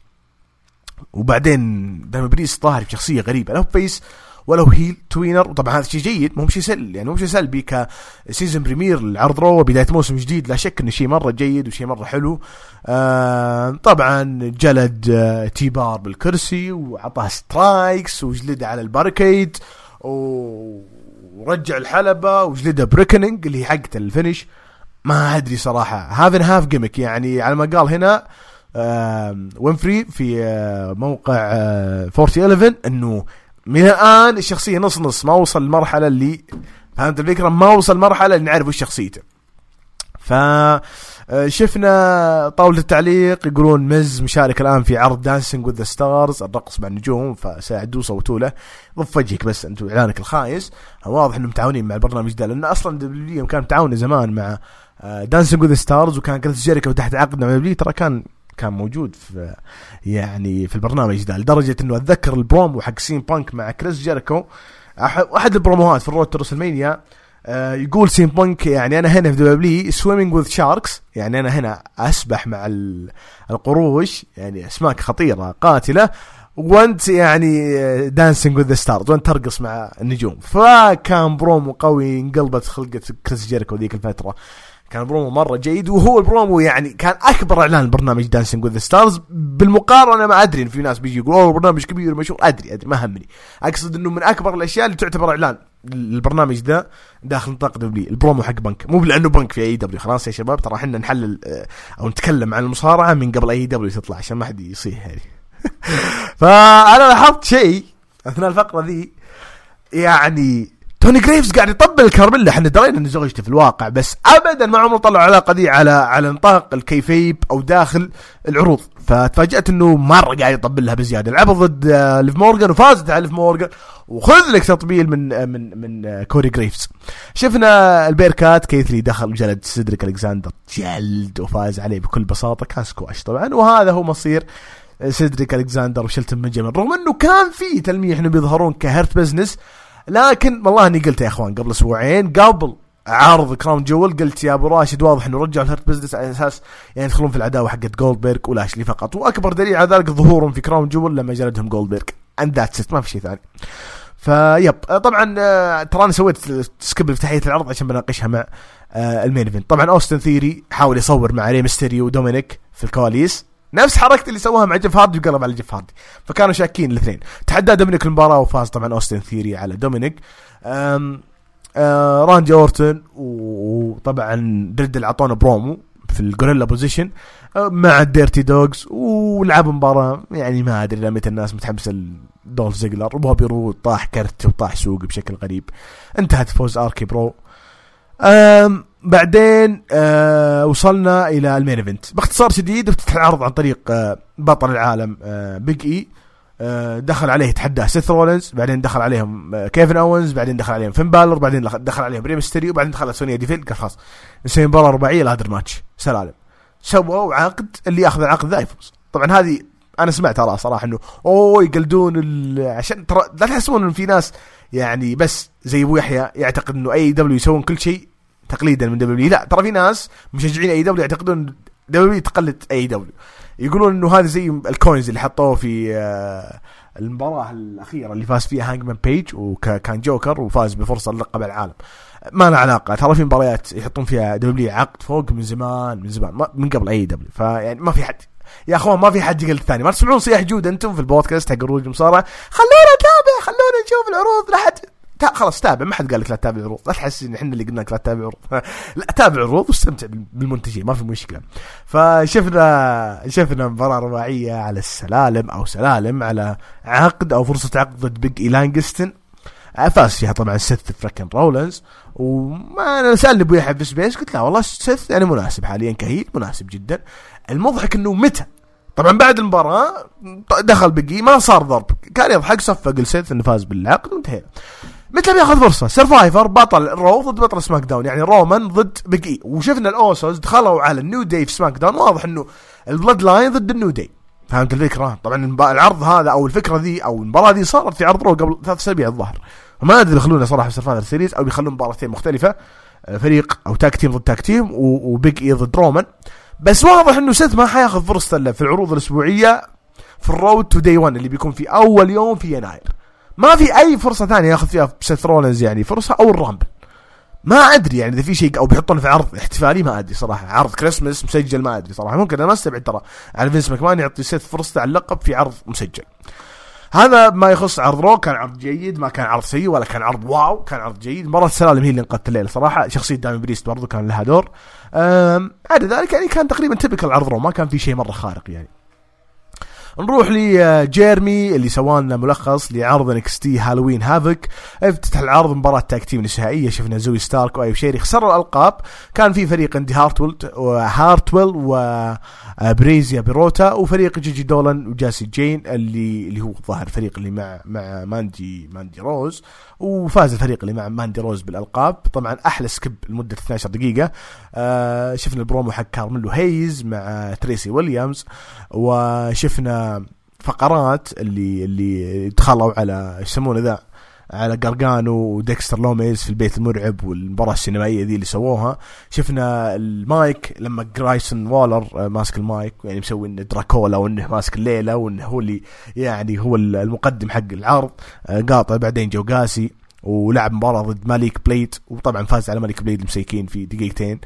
وبعدين داميان بريست ظاهر بشخصيه غريبة لا هو face ولا هو heel tweener وطبعا هذا شيء جيد مو شيء سل يعني مو شيء سلبي ك season premiere لعرض Raw بدايه موسم جديد. لا شك إنه شيء مرة جيد وشيء مرة حلو. آه طبعا جلد آه T-Bar بالكرسي وعطاه strikes وجلده على ال barricade ورجع الحلبة وجلده ب Reckoning اللي هي حقته ال finish ما أدري صراحة. half and half gimmick يعني على ما قال هنا وينفري في آه، موقع 4011 آه، إنه من الآن الشخصية نص نص ما وصل المرحلة اللي فهمت الفكرة؟ ما وصل المرحله اللي نعرف وش شخصيته. ف شفنا طاولة التعليق يقولون مز مشارك الآن في عرض Dancing with Stars الرقص مع النجوم فساعدوه صوتوا له. ضف وجهك بس انت إعلانك الخايس. واضح إنهم متعاونين مع البرنامج ده لأن أصلا W كان متعاونة زمان مع Dancing with the Stars وكان كريس جيريكو تحت عقد مع W ترى كان كان موجود في يعني في البرنامج ده. لدرجة إنه أتذكر البرومو حق CM Punk مع كريس جيريكو أحد البروموهات في ال Road to WrestleMania آه يقول CM Punk يعني أنا هنا في W swimming with sharks يعني أنا هنا أسبح مع القروش يعني أسماك خطيرة قاتلة وأنت يعني Dancing with the Stars وأنت ترقص مع النجوم. فكان برومو قوي انقلبت خلقة كريس جيريكو ذيك الفترة. كان برومو مرة جيد وهو البرومو يعني كان أكبر إعلان برنامج Dancing with the Stars بالمقارنة ما أدري ان في ناس بيجي يقولوا أوه برنامج كبير مشهور أدري أدري ما همني. أقصد إنه من أكبر الأشياء اللي تعتبر إعلان. البرنامج ذا داخل نطاق W. ال promo حق بنك. مو لأنه بنك في AEW خلاص يا شباب ترى إحنا نحلل آه، أو نتكلم عن المصارعة من قبل AEW تطلع عشان ما حد يصيح يعني فأنا لاحظت شيء أثناء الفقرة ذي. يعني كوري جريفز قاعد يطبل لكارميلا. إحنا درينا ان زوجته في الواقع بس ابدا ما عمره طلع العلاقه دي على على نطاق ال kayfabe أو داخل العروض. فتفاجات إنه مرة قاعد يطبل لها بزيادة. لعبوا ضد آه، ليف مورجان وفازت على ليف مورجان وخذ لك تطبيل من آه، من من آه، كوري جريفز. شفنا البيركات. كيث لي دخل جلد سيدريك الكساندر جلد وفاز عليه بكل بساطة. كان سكواش طبعا. وهذا هو مصير سيدريك الكساندر وشلتن بنجامين رغم إنه كان في تلميح إنه بيظهرون ك Hurt Business لكن والله إني قلت يا أخوان قبل أسبوعين قبل عرض Crown Jewel قلت يا أبو راشد واضح إنه رجعوا ال Hurt Business على أساس يعني يدخلون في العداوة حقت جولدبرغ ولاشلي فقط. وأكبر دليل على ذلك ظهورهم في Crown Jewel لما جلدهم جولدبرغ and that's ما في شيء ثاني. فيب طبعا آه، ترى أنا سويت skip افتتاحية العرض عشان بناقشها مع آه، ال main event. طبعا اوستن ثيري حاول يصور مع ري ميستيريو ودومينيك في الكواليس. نفس حركة اللي سووها مع جيف هاردي وقلب على جيف هاردي فكانوا شاكين الاثنين. تحدى دومينيك المباراة وفاز طبعا اوستن ثيري على دومينيك. آه راندي اورتن وطبعا دريدل اعطونا برومو في ال gorilla position مع ال Dirty Dawgs ولعبوا مباراة يعني ما أدري متى الناس متحمسة لدولف زيجلر وبوبي رود طاح كرت وطاح سوق بشكل غريب. انتهت فوز RK-Bro. بعدين آه وصلنا إلى ال main event. باختصار شديد افتتح العرض عن طريق آه بطل العالم آه بيج إي. آه دخل عليه تحداه سيث رولنز بعدين دخل عليهم آه كيفن اونز بعدين دخل عليهم فين بالر بعدين دخل عليهم ري ميستيريو بعدين دخل سونيا ديفيل قال خلاص نسوي مباراة رباعية ladder match سلالم. سووا عقد اللي ياخذ العقد ذا يفوز. طبعا هذه أنا سمعت اراء صراحة إنه اوه يقلدون عشان ترى لا تحسبون إن في ناس يعني بس زي أبو يحيى يعتقد إنه AEW يسوون كل شيء تقليدا من W. لا ترى في ناس مشجعين أي دبليو يعتقدون دبليو تقلد أي دبليو. يقولون إنه هذا زي ال coins اللي حطوه في آه، المباراة الأخيرة اللي فاز فيها هانجمان بيج وكان جوكر وفاز بفرصة لقب العالم. ما له علاقة. ترى في مباريات يحطون فيها W عقد فوق من زمان من زمان من قبل AEW فيعني ما في حد يا أخوان ما في حد يقلد الثاني. ما تسمعون صياح جود أنتم في البودكاست حق الروج المصارعه خلونا نتابع خلونا نشوف العروض. لا حد خلاص تابع ما حد قال لك لا تتابع عروض. لا تحس إن إحنا اللي قلنا لك لا تتابع عروض. لا تابع عروض واستمتع بالمنتجين ما في مشكلة. فشفنا شفنا مباراة رباعيه على السلالم أو سلالم على عقد أو فرصة عقد ضد بيج اي لانجستن فاز فيها طبعا سيث freakin رولنز وما أنا سألني أبوي يحب سبيس قلت لا والله سيث يعني مناسب حاليا ك heel مناسب جدا. المضحك إنه متى؟ طبعا بعد المباراة دخل بيج إي ما صار ضرب. كان يضحك صفق لسيث إنه فاز بالعقد وانتهينا. متى بياخذ فرصة؟ Survivor بطل Raw ضد بطل SmackDown يعني رومان ضد بيج وشفنا الأوسوس دخلوا على ال New Day في SmackDown واضح إنه ال Bloodline ضد ال New Day فهمت الفكرة؟ طبعا العرض هذا أو الفكرة ذي أو المباراة ذي صارت في عرض Raw قبل ثلاث أسابيع الظاهر. ما أدري يخلونها صراحة في Survivor Series أو يخلون مباراتين مختلفة آه، فريق أو tag team ضد tag team وبيج اي ضد رومان. بس واضح إنه سيث ما حياخذ فرصته إلا في العروض الأسبوعية في ال Road to Day 1 اللي بيكون في أول يوم في يناير. ما في أي فرصة ثانية ياخذ فيها سيث رولنز يعني فرصة أو ال Rumble. ما أدري يعني إذا في شيء أو بيحطون في عرض احتفالي ما أدري صراحة. عرض كريسمس مسجل ما أدري صراحة. ممكن أنا ما استبعد ترى. على فينس ماكمان يعطي سيث فرصته على اللقب في عرض مسجل. هذا ما يخص عرض Raw كان عرض جيد. ما كان عرض سيء ولا كان عرض واو كان عرض جيد. مباراة السلالم هي اللي انقذت الليلة صراحة. شخصية داميان بريست برضو كان لها دور. بعد ذلك يعني كان تقريبا typical عرض Raw ما كان في شيء مرة خارق يعني. نروح لجيرمي اللي سوى لنا ملخص لعرض NXT Halloween Havoc افتتح العرض مباراة tag team نسائية شفنا زوي ستارك وايو شيراي خسروا الألقاب كان في فريق عندي هارتويل وهارتويل وبيرسيا بيروتا وفريق جيجي دولان وجاسي جين اللي اللي هو الظاهر الفريق اللي مع مع ماندي ماندي روز وفاز الفريق اللي مع ماندي روز بالألقاب. طبعا أحلى skip لمدة 12 دقيقة. آه شفنا البرومو حق كارميلو هيز مع تريسي ويليامز وشفنا فقرات اللي اللي دخلوا على يسمونه ذا؟ على جارجانو وديكستر لوميز في البيت المرعب والمباراة السينمائية دي اللي سووها. شفنا المايك لما جرايسون آه، ماسك المايك يعني مسوي إنه دراكولا وإنه ماسك الليلة وإنه هو اللي يعني هو المقدم حق العرض آه، قاطع. بعدين جو قاسي ولعب مباراة ضد ماليك بليد وطبعا فاز على ماليك بليد المسيكين في دقيقتين.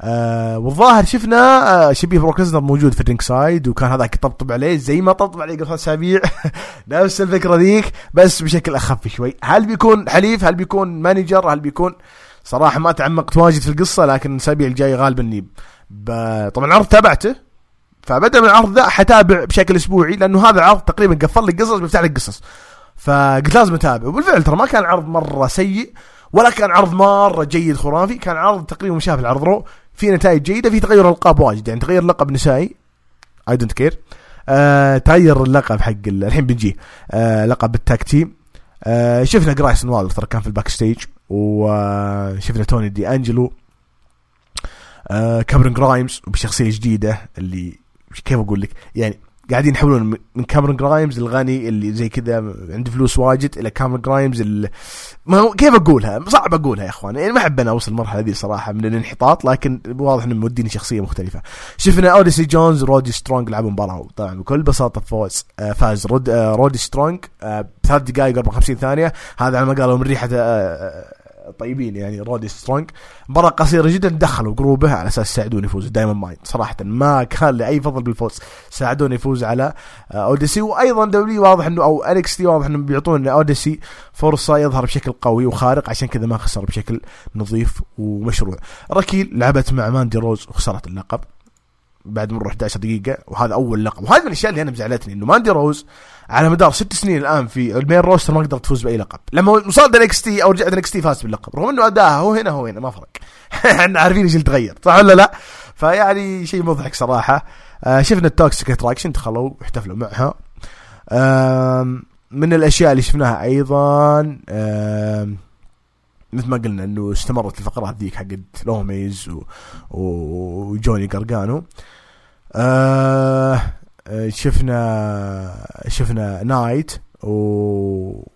آه والظاهر شفنا آه شبيه بروك موجود في ال ringside وكان هذاك يطبطب عليه زي ما طبطب عليه قبل أسابيع. نفس الفكرة ذيك بس بشكل أخف شوي. هل بيكون حليف؟ هل بيكون manager؟ هل بيكون؟ صراحة ما تعمقت واجد في القصة لكن الأسابيع الجاية غالبا إني ب... طبعا العرض تابعته. فبدأ من العرض ذا حتابع بشكل أسبوعي لأنه هذا العرض تقريبا قفل لي قصص بيفتح لك قصص فقلت لازم أتابع. وبالفعل ترى ما كان عرض مرة سيء ولا كان عرض مرة جيد خرافي كان عرض تقريبا مشابه العرض رو. في نتائج جيدة في تغير القاب واجد. يعني تغير لقب نسائي I don't care تغير اللقب حق الحين بنجي. آه لقب ال tag team. آه شفنا جرايسون وولر ترى كان في ال backstage وشفنا توني دي انجلو آه كامرون جرايمز بشخصيه جديدة اللي كيف أقول لك؟ يعني قاعدين يحولون من كاميرون جرايمز الغني اللي زي كذا عنده فلوس واجد إلى كاميرون جرايمز اللي ما هو كيف أقولها؟ صعب أقولها يا إخوان. يعني ما أحب أنا أوصل المرحلة دي صراحة من الانحطاط لكن واضح إنه موديني شخصية مختلفة. شفنا اوديسي جونز رودي سترونج لعبوا مباراة طبعا بكل بساطة فوز آه، فاز. رود آه، رودي سترونج آه، بثلاث دقائق 54 ثانية. هذا على ما قالوا من ريحة طيبين يعني. رودي سترونج مباراة قصيرة جدا دخلوا جروبه على أساس يساعدون يفوز. دايموند ماين صراحة ما كان له أي فضل بالفوز. ساعدون يفوز على أوديسي. وأيضا دولي واضح إنه أو NXT واضح إنهم بيعطون اوديسي فرصة يظهر بشكل قوي وخارق. عشان كذا ما خسر بشكل نظيف ومشروع. راكيل لعبت مع ماندي روز وخسرت اللقب. بعد مرور 11 دقيقة وهذا أول لقب. وهذه من الأشياء اللي أنا مزعلتني إنه ماندي روز على مدار ست سنين الآن في ال main roster ما قدرت تفوز بأي لقب. لما وصلت NXT أو رجعت NXT فاز باللقب. رغم إنه أداها هو هنا هو هنا ما فرق. إحنا عارفين إيش اللي تغير صح ولا لا؟ فيعني شيء مضحك صراحة. آه شفنا التوكسيك اتراكشن دخلوا واحتفلوا معها. من الأشياء اللي شفناها أيضا مثل ما قلنا إنه استمرت الفقرات ذيك حقت لوميز و... وجوني قرقانو. آه شفنا شفنا نايت وفقره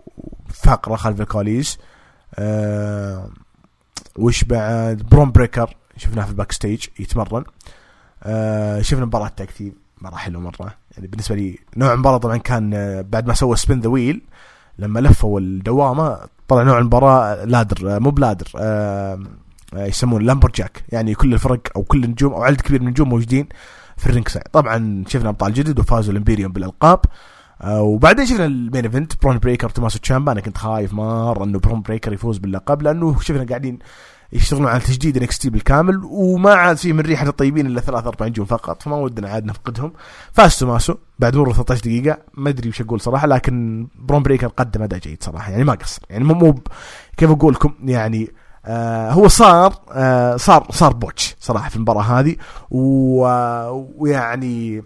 خلف الكواليس. أه وش بعد؟ برون بريكر شفناه في ال backstage يتمرن. أه شفنا مباراة tag team مباراة حلوة مرة. يعني بالنسبة لي نوع المباراة طبعا كان آه، بعد ما سوى spin the wheel لما لفوا الدوامة طلع نوع المباراة ladder آه، مو ب ladder أه يسمونه lumberjack يعني كل الفرق أو كل النجوم أو عدد كبير من النجوم موجودين. في ال ringside طبعا شفنا أبطال جدد وفازوا الإمبيريوم بالألقاب. آه وبعدين شفنا ال main event برون بريكر توماسو تشامبا أنا كنت خايف مرة إنه برون بريكر يفوز باللقب لأنه شفنا قاعدين يشتغلون على تجديد NXT بالكامل وما عاد في من ريحة الطيبين إلا ثلاث أربع نجوم فقط فما ودنا عاد نفقدهم. فاز توماسو بعد مرور 13 دقيقة. ما أدري وش أقول صراحة لكن برون بريكر قدم أداء جيد صراحة يعني ما قصر. يعني مو كيف أقول لكم يعني آه هو صار آه صار صار botch صراحة في المباراة هذه. ويعني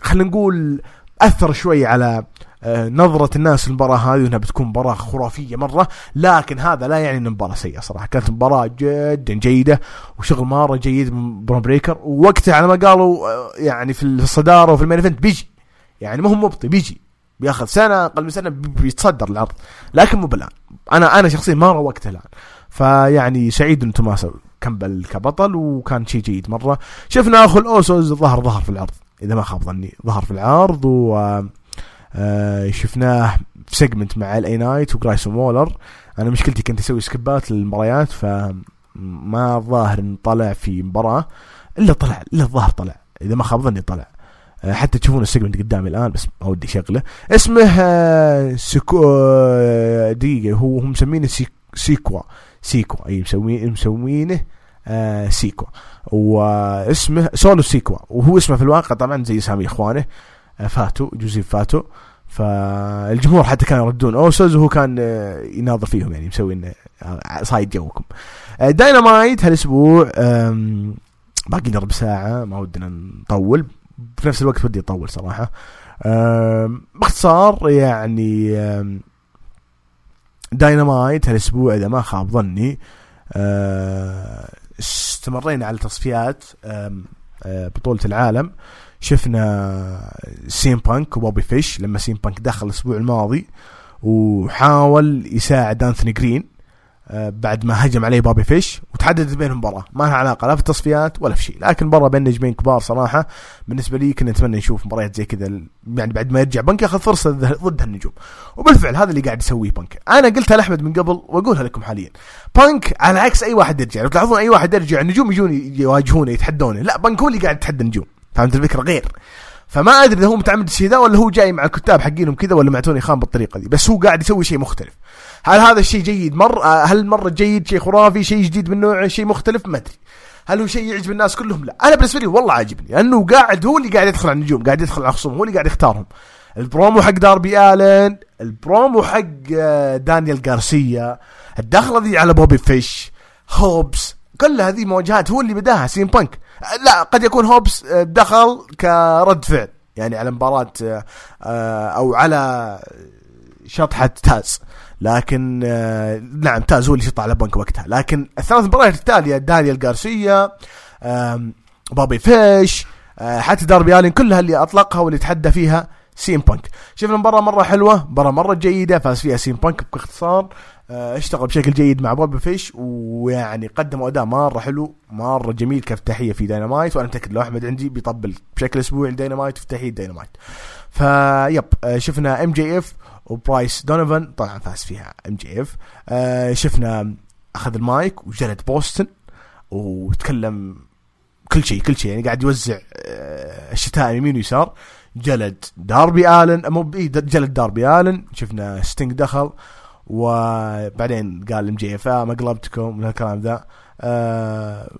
خلينا نقول أثر شوي على آه نظرة الناس المباراة هذه وإنها بتكون مباراة خرافية مرة. لكن هذا لا يعني انها مباراة سيئة صراحة. كانت مباراة جدا جيدة وشغل مرة جيد من برون بريكر. ووقتها على ما قالوا يعني في الصدارة وفي ال main بيجي. يعني ما هو مبطي بيجي. بياخذ سنة أقل من سنة بيتصدر العرض. لكن مو بالآن. أنا أنا شخصيا ما وقتها الآن. فيعني سعيد ان توماس كمل كبطل وكان شيء جيد مرة. شفنا أخو الاوسوس ظهر ظهر في العرض إذا ما خاب ظني ظهر في العرض و آه، شفناه في segment مع LA Knight وجرايسون وولر أنا مشكلتي كنت أسوي skip ات للمباريات فما ظاهر ان طلع في مباراة. إلا طلع إلا الظاهر طلع. إذا ما خاب ظني طلع. حتى تشوفون ال segment قدامي الآن بس ما ودي شغله اسمه آه، سكو دقيقة هو هم مسمينه سيكوا. سيكوا أي مسوين مسوينه آه سيكوا. واسمه سولو سيكوا. وهو اسمه في الواقع طبعا زي اسامي إخوانه آه، فاتوا جوزيف فاتوا فالجمهور حتى كانوا يردون اوسوس وهو كان آه، يناظر فيهم يعني مسوي إنه آه، صايد جوكم. داينامايت هالأسبوع باقي لنا ربع ساعة ما ودنا نطول. في نفس الوقت ودي أطول صراحة. باختصار يعني داينامايت هالأسبوع إذا ما خاب ظني استمرينا على تصفيات بطولة العالم. شفنا سي ام بانك وبوبي فيش لما سي ام بانك دخل الأسبوع الماضي وحاول يساعد أنثوني جرين. آه، بعد ما هجم عليه بوبي فيش وتحددت بينهم مباراة. ما لها علاقة لا في التصفيات ولا في شيء. لكن مباراه بين نجمين كبار صراحة بالنسبة لي كنا نتمنى نشوف مباريات زي كذا يعني بعد ما يرجع بنك ياخذ فرصة ضد هالنجوم. وبالفعل هذا اللي قاعد يسويه بنك. أنا قلتها لأحمد من قبل وأقولها لكم حاليا. بنك على عكس أي واحد يرجع. لو تلاحظون أي واحد يرجع النجوم يجون يواجهونه يتحدونه. لا بنك هو اللي قاعد يتحدى النجوم. فهمت الفكرة؟ غير. فما أدري إذا هو متعمد الشيء ذا ولا هو جاي مع الكتاب حقينهم كذا ولا مع توني خان بالطريقة دي بس هو قاعد يسوي شيء مختلف. هل هذا الشيء جيد؟ مر آه، هل مرة جيد شيء خرافي شيء جديد من نوعه شيء مختلف؟ ما أدري. هل هو شيء يعجب الناس كلهم؟ لا. أنا بالنسبة لي والله عاجبني لأنه قاعد هو اللي قاعد يدخل على النجوم قاعد يدخل على خصوم هو اللي قاعد يختارهم. البرومو حق داربي آلن البرومو حق آه، دانيال غارسيا الدخلة ذي على بوبي فيش هوبس كل هذه مواجهات هو اللي بداها سي ام بانك. لا قد يكون هوبس آه، دخل كرد فعل يعني على مباراة أو على شطحة تاز لكن آه، نعم تاز هو اللي شط على بانك وقتها. لكن الثلاث مباريات التالية دانيال غارسيا بابي فيش آه، حتى داربي ألين كلها اللي أطلقها واللي تحدى فيها CM Punk. شفنا مباراه مرة حلوة مباراه مرة جيدة فاز فيها CM Punk باختصار. آه، اشتغل بشكل جيد مع بوبي فيش ويعني قدموا أداء مرة حلو مرة جميل كافتتاحية في داينامايت وأنا متأكد لو أحمد عندي بيطبل بشكل أسبوعي لداينامايت افتتاحيه داينامايت فيب شفنا MJF وبرايس دونيفن طبعا فاز فيها MJF. آه شفنا أخذ المايك وجلد بوستن وتكلم كل شيء كل شيء. يعني قاعد يوزع آه الشتائم يمين ويسار. جلد داربي آلن مو جلد داربي آلن. شفنا ستينج دخل وبعدين قال MJF آه ما قلبتكم من هالكلام ذا.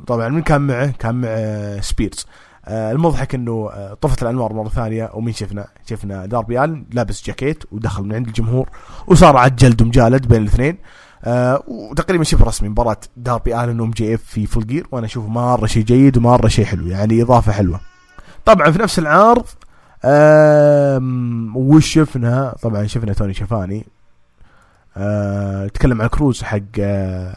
طبعا من كان معه؟ كان مع سبيرز. المضحك إنه آه طفت الأنوار مرة ثانية ومين شفنا؟ شفنا داربي آلن لابس جاكيت ودخل من عند الجمهور وصار عاد جلد ومجالد بين الاثنين آه وتقريبا شبه رسمي مباراة داربي آلن و MJF في Full Gear وأنا أشوفه مرة شيء جيد ومرة شيء حلو يعني إضافة حلوة. طبعا في نفس العرض آه وش شفنا؟ طبعا شفنا توني شفاني آه تكلم عن كروز حق آه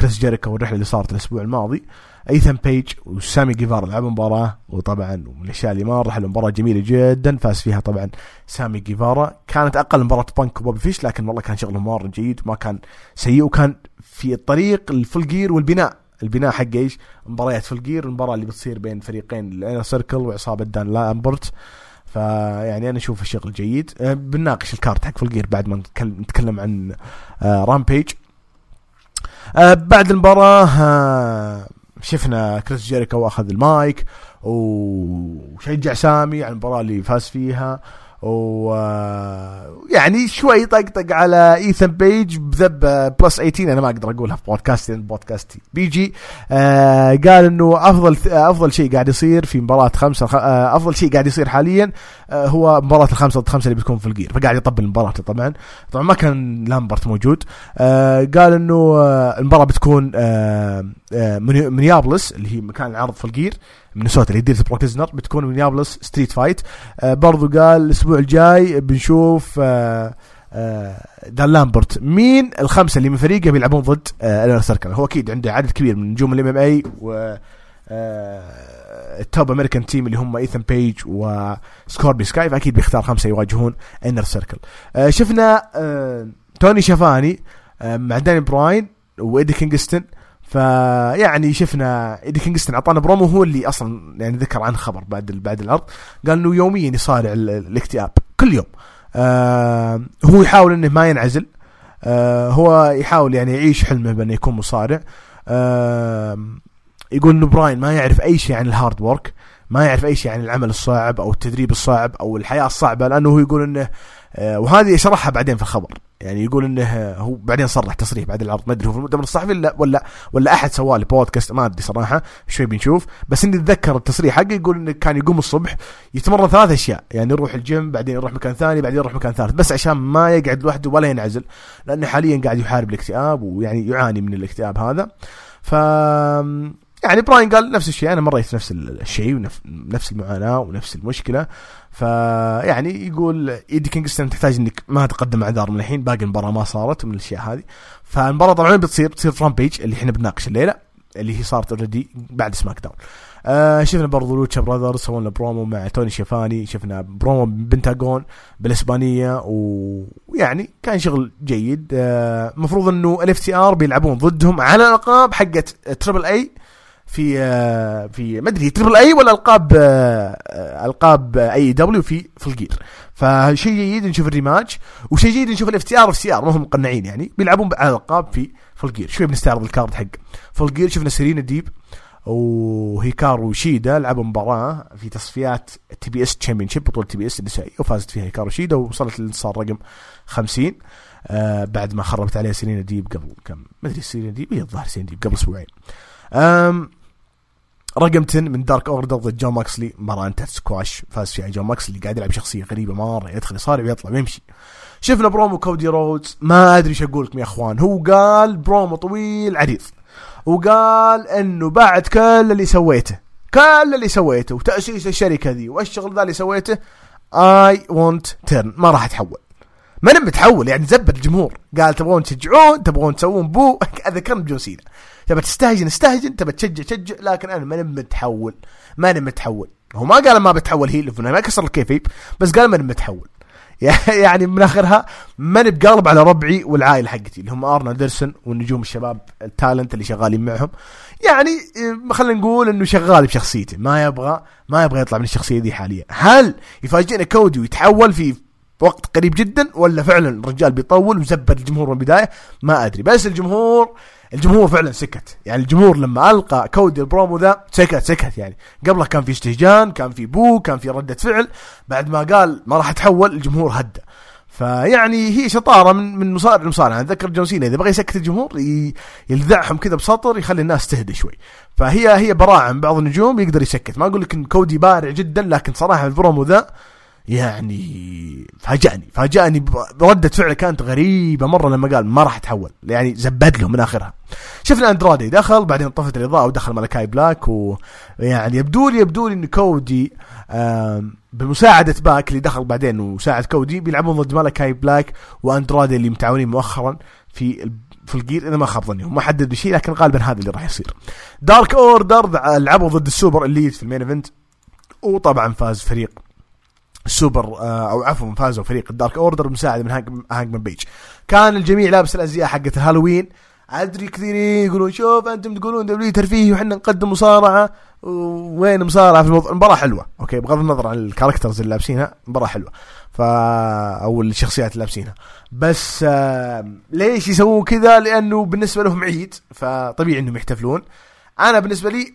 كريس جيريكو والرحلة اللي صارت الأسبوع الماضي ايثن بيج وسامي جيفارا لعبوا مباراه وطبعا من الأشياء اللي مره حلوة مباراة جميلة جدا فاز فيها طبعا سامي جيفارا. كانت أقل مباراة بانك وبوبي فيش لكن والله كان شغله مره جيد وما كان سيء وكان في الطريق ال Full Gear والبناء. البناء حق إيش؟ مباريات Full Gear المباراة اللي بتصير بين فريقين ال Inner Circle وعصابة دان لامبرت. فيعني أنا أشوف الشغل جيد. أه، بنناقش ال card حق Full Gear بعد ما نتكلم عن Rampage. أه، بعد المباراة شفنا كريس جيريكو اخذ المايك وشجع سامي على المباراة اللي فاز فيها. ويعني شوي طقطق على ايثن بيج بذب plus 18 أنا ما أقدر أقولها في بودكاستي بودكاستي PG. آه قال إنه أفضل أفضل شيء قاعد يصير في مباراة خمسة آه أفضل شيء قاعد يصير حاليا آه هو مباراة الخمسة ضد خمسة اللي بتكون في Full Gear فقاعد يطبل المباراة طبعا. طبعا ما كان لامبرت موجود. آه قال إنه آه المباراة بتكون آه آه منيابلس اللي هي مكان العرض Full Gear مينيسوتا اللي ديرة بروك ليزنر بتكون مينيابلس street fight برضو قال الأسبوع الجاي بنشوف آه آه دان لامبرت. مين؟ الخمسة اللي من فريقه بيلعبون ضد آه Circle هو أكيد عنده عدد كبير من نجوم ال MMA و ال Top American Team اللي هم ايثن بيج وسكوربيو سكاي فأكيد بيختار خمسة يواجهون Inner Circle شفنا توني شافاني آه مع داني براين وايدي كينغستون فيعني شفنا إيدي كينغستون أعطانا برومو هو اللي أصلا يعني ذكر عنه خبر بعد بعد العرض قال إنه يوميا يصارع الاكتئاب كل يوم. آه هو يحاول إنه ما ينعزل. آه هو يحاول يعني يعيش حلمه بأنه يكون مصارع. آه يقول إنه براين ما يعرف أي شيء عن ال hard work ما يعرف أي شيء عن العمل الصعب أو التدريب الصعب أو الحياة الصعبة لأنه هو يقول إنه وهذه شرحها بعدين في الخبر. يعني يقول إنه هو بعدين صرح تصريح بعد العرض. ما أدري هو في المؤتمر الصحفي ولا ولا ولا أحد سوى لي بودكاست ما أدري صراحة شوي بنشوف. بس إني أتذكر التصريح حقه يقول إنه كان يقوم الصبح يتمرن ثلاث أشياء. يعني يروح الجيم بعدين يروح مكان ثاني بعدين يروح مكان ثالث. بس عشان ما يقعد لوحده ولا ينعزل لأنه حاليا قاعد يحارب الاكتئاب ويعني يعاني من الاكتئاب هذا. ف يعني براين قال نفس الشيء أنا مريت نفس الشيء ونفس المعاناة ونفس المشكلة. فيعني يقول إيدي كينغستون تحتاج إنك ما تقدم أعذار من الحين باقي المباراة ما صارت من الأشياء هذه. فالمباراة طبعا بتصير بتصير ف Rampage اللي إحنا بنناقش الليلة اللي هي صارت already بعد SmackDown آه شفنا برضو Lucha Brothers سووا برومو مع توني شيفاني شفنا برومو بنتاغون بالإسبانية ويعني كان شغل جيد. المفروض آه إنه ال FTR بيلعبون ضدهم على الألقاب حقت Triple A آه، في ما أدري Triple A ولا ألقاب آه، ألقاب AEW في Full Gear فشيء جيد نشوف ال rematch وشيء جيد نشوف ال FTR، FTR ما هم مقنعين يعني بيلعبون على الالقاب في Full Gear شوي بنستعرض ال card حق Full Gear شفنا سيرينا ديب وهيكارو شيدا لعبوا مباراة في تصفيات TBS championship بطولة TBS النسائية وفازت فيها هيكارو شيدا ووصلت للانتصار رقم 50 آه بعد ما خربت عليها سيرينا ديب قبل كم؟ ما أدري سيرينا ديب هي الظاهر سيرينا ديب قبل أسبوعين. رقم 10 من Dark Order ضد جون موكسلي مباراة انتهت سكواش فاز فيها جون موكسلي قاعد يلعب شخصية غريبة مرة يدخل يصارع ويطلع ويمشي. شفنا برومو كودي رودز ما أدري إيش أقول لكم يا أخوان هو قال برومو طويل عريض. وقال إنه بعد كل اللي سويته كل اللي سويته وتأسيس الشركة ذي والشغل ذا اللي سويته I won't turn ما راح اتحول ما أنا متحول يعني زبد الجمهور. قال تبغون تشجعون تبغون تسوون boo أذكرني بجون سينا. تبى تستهجن استهجن تبى تشجع تشجع لكن أنا ماني متحول ماني متحول. هو ما قال ما بتحول هي ما كسر ال kayfabe بس قال ماني متحول. يعني من آخرها ماني بقالب على ربعي والعائلة حقتي اللي هم آرن أندرسون والنجوم الشباب ال talent اللي شغالين معهم. يعني خلينا نقول إنه شغال بشخصيته ما يبغى ما يبغى يطلع من الشخصية دي حاليا. هل يفاجئنا كودي ويتحول في وقت قريب جدا ولا فعلا الرجال بيطول وزبد الجمهور من البداية؟ ما أدري. بس الجمهور الجمهور فعلا سكت. يعني الجمهور لما ألقى كودي البرومو ذا سكت سكت يعني. قبله كان في استهجان كان في boo كان في ردة فعل. بعد ما قال ما راح أتحول الجمهور هدى فيعني هي شطارة من من مصارع لمصارع أنا اتذكر جون سينا إذا بغى يسكت الجمهور يلذعهم كذا بسطر يخلي الناس تهدى شوي. فهي هي براعه من بعض النجوم يقدر يسكت. ما أقول لك إن كودي بارع جدا لكن صراحة البرومو ذا يعني فاجأني فاجأني بردة فعله كانت غريبة مرة لما قال ما راح أتحول يعني زبد له من آخرها. شفنا اندرادي دخل بعدين طفت الإضاءة ودخل ملكاي بلاك ويعني يبدو لي يبدو لي إن كودي بمساعدة باك اللي دخل بعدين وساعد كودي بيلعبون ضد ملكاي بلاك واندرادي اللي متعاونين مؤخرا في في الجير اذا ما خاب ظني ما حدد بشيء لكن غالبا هذا اللي راح يصير. Dark Order لعبوا ضد ال Super Elite في ال main event وطبعا فاز فريق السوبر آه، أو عفوا فازوا فريق ال Dark Order بمساعده من هانجمان بيج كان الجميع لابس الأزياء حقت الهالوين أدري كثيرين يقولون شوف أنتم تقولون W ترفيه وحنا نقدم مصارعة. وين مصارعة في الموضوع المباراه حلوة. okay بغض النظر عن ال characters اللي لابسينها مباراة حلوة. ف أو الشخصيات اللي لابسينها. بس آه ليش يسوون كذا؟ لأنه بالنسبة لهم عيد فطبيعي إنهم يحتفلون. أنا بالنسبة لي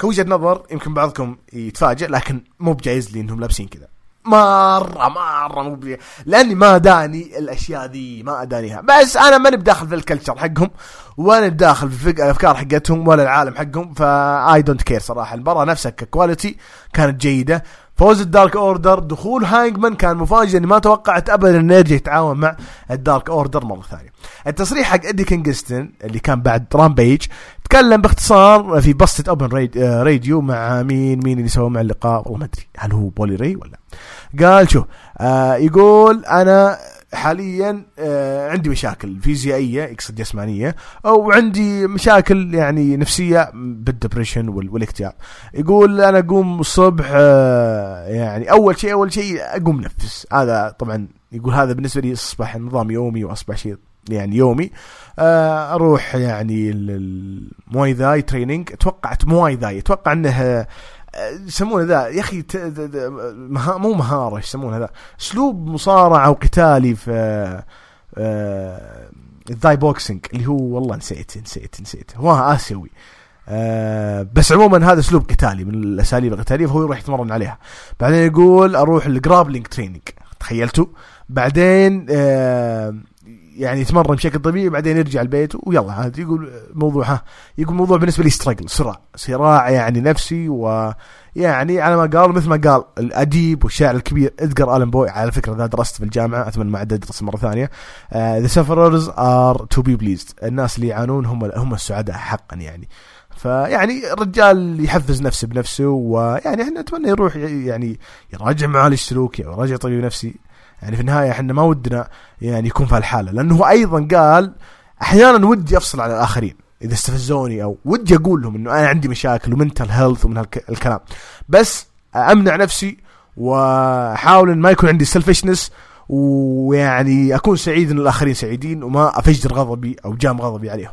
كوجهة نظر يمكن بعضكم يتفاجئ لكن مو بجايز لي إنهم لابسين كذا. مرة مرة مو لأني ما داني الأشياء ذي ما ادانيها بس أنا ماني بداخل في ال culture حقهم ولا بداخل في الأفكار حقتهم ولا العالم حقهم ف I don't care صراحة. المباراة نفسها ك quality كانت جيدة. فوز ال Dark Order دخول هانجمان كان مفاجئ إني ما توقعت ابدا إنه يرجع يتعاون مع ال Dark Order مرة ثانية. التصريح حق ادي كينغستون اللي كان بعد Rampage تكلم باختصار في Busted Open Radio مع مين مين اللي سوى مع اللقاء والله ما أدري هل هو بولي ري ولا قال شو آه يقول أنا حاليا آه عندي مشاكل فيزيائية يقصد جسمانية أو عندي مشاكل يعني نفسية بال depression والاكتئاب. يقول أنا أقوم الصبح آه يعني أول شيء أول شيء أقوم نفس. هذا طبعا يقول هذا بالنسبة لي أصبح نظام يومي وأصبح شيء يعني يومي. آه أروح يعني ال Muay Thai training توقعت Muay Thai أتوقع انه يسمونه ذا يا أخي مو مهارة يسمونه ذا؟ أسلوب مصارعة وقتالي في ال Thai boxing اللي هو والله نسيت نسيت نسيت. هو آسيوي. آه بس عموما هذا أسلوب قتالي من الأساليب القتالية فهو يروح يتمرن عليها. بعدين يقول أروح ال grappling training تخيلتوا؟ بعدين آه يعني يتمرن بشكل طبيعي بعدين يرجع البيت ويلا عاد يقول موضوع ها يقول موضوع بالنسبة لي struggle صراع صراع يعني نفسي ويعني على ما قال مثل ما قال الأديب والشاعر الكبير ادجار آلن بوي على فكرة ذا درست في الجامعة أتمنى ما عاد ادرس مرة ثانية the sufferers are to be pleased الناس اللي يعانون هم هم السعداء حقا يعني. فيعني الرجال يحفز نفسه بنفسه ويعني إحنا نتمنى يروح يعني يراجع معالج سلوكي أو يراجع طبيب نفسي يعني في النهاية إحنا ما ودنا يعني يكون في هالحالة. لأنه هو أيضا قال أحيانا ودي أفصل عن الآخرين. إذا استفزوني أو ودي أقول لهم إنه أنا عندي مشاكل و mental health ومن هالكلام بس أمنع نفسي وأحاول إن ما يكون عندي selfishness ويعني أكون سعيد إن الآخرين سعيدين وما أفجر غضبي أو جام غضبي عليهم.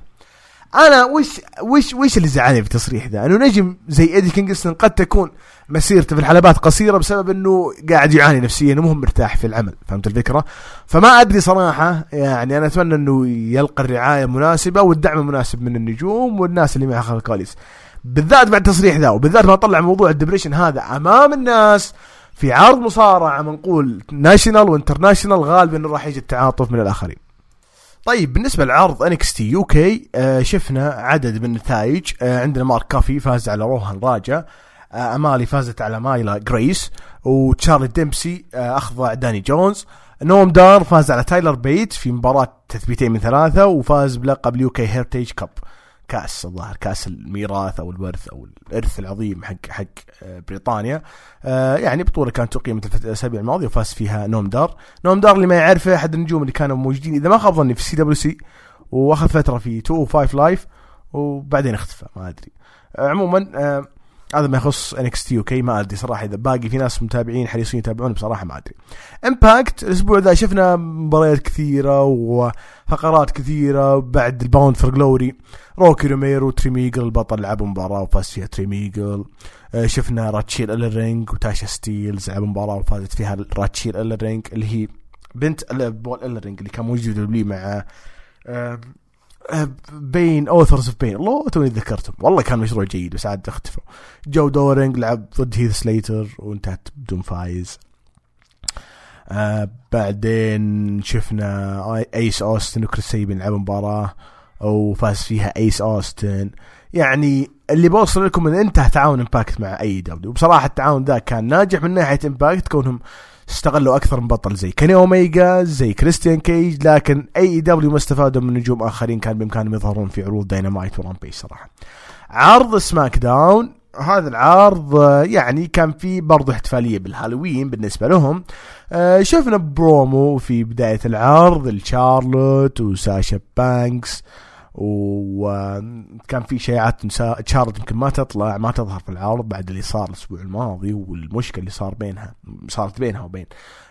أنا وش وش وش اللي زعلني في التصريح ذا إنه نجم زي إيدي كينغستون قد تكون مسيرته في الحلبات قصيرة بسبب إنه قاعد يعاني نفسيا ومو مرتاح في العمل فهمت الفكرة؟ فما أدري صراحة يعني أنا أتمنى إنه يلقى الرعاية المناسبه والدعم المناسب من النجوم والناس اللي معه خلف الكواليس. بالذات بعد التصريح ذا وبالذات ما طلع موضوع ال depression هذا أمام الناس في عرض مصارعة منقول national و international غالبا راح يجي التعاطف من الآخرين. طيب بالنسبة لعرض NXT UK شفنا عدد من النتائج آه عندنا مارك كافي فاز على روهان راجا أمالي فازت على مايلا جريس وتشارلي ديمسي آه اخضع داني جونز. نوم دار فاز على تايلر بيت في مباراة تثبيتين من ثلاثة وفاز بلقب ال UK Heritage Cup. كأس الظاهر كأس الميراث أو الورث أو الإرث العظيم حق حق آه، بريطانيا. آه، يعني بطولة كانت تقيم الأسابيع الماضية وفاز فيها نوم دار. نوم دار اللي ما يعرفه أحد النجوم اللي كانوا موجودين إذا ما خاب ظني في CWC واخذ فترة في 2 5 Live وبعدين اختفى ما أدري. آه، عموما هذا ما يخص NXT UK؟ ما أدري صراحة إذا باقي في ناس متابعين حريصين يتابعون بصراحة ما أدري. Impact الأسبوع ذا شفنا مباريات كثيرة وفقرات كثيرة بعد ال Bound for Glory روكي روميرو تري ميجل البطل لعبوا مباراة وفاز فيها تري ميجل آه، شفنا راتشيل إلرينج وتاشا ستيلز لعبوا مباراة وفازت فيها راتشيل إلرينج اللي هي بنت بول إلرينج اللي كان موجود مع مين Authors of Pain اللي توني ذكرتهم. والله كان مشروع جيد بس عاد اختفوا. جو دورينج لعب ضد هيث سليتر وانتهت بدون فايز. آه بعدين شفنا ايس اوستن وكريس سيبن لعبوا مباراة وفاز فيها ايس اوستن يعني اللي بوصل لكم إن انتهى تعاون Impact مع AEW وبصراحه التعاون ذا كان ناجح من ناحية Impact كونهم استغلوا أكثر من بطل زي كيني اوميجا زي كريستيان كيج لكن AEW ما استفادوا من نجوم آخرين كان بإمكانهم يظهرون في عروض Dynamite و Rampage صراحة. عرض SmackDown هذا العرض يعني كان في برضه احتفالية بالهالوين بالنسبة لهم. آه، شفنا برومو في بداية العرض لشارلوت وساشا بانكس. وكان في شائعات شارلوت يمكن ما تطلع ما تظهر في العرض بعد اللي صار الأسبوع الماضي والمشكلة اللي صار بينها صارت بينها وبين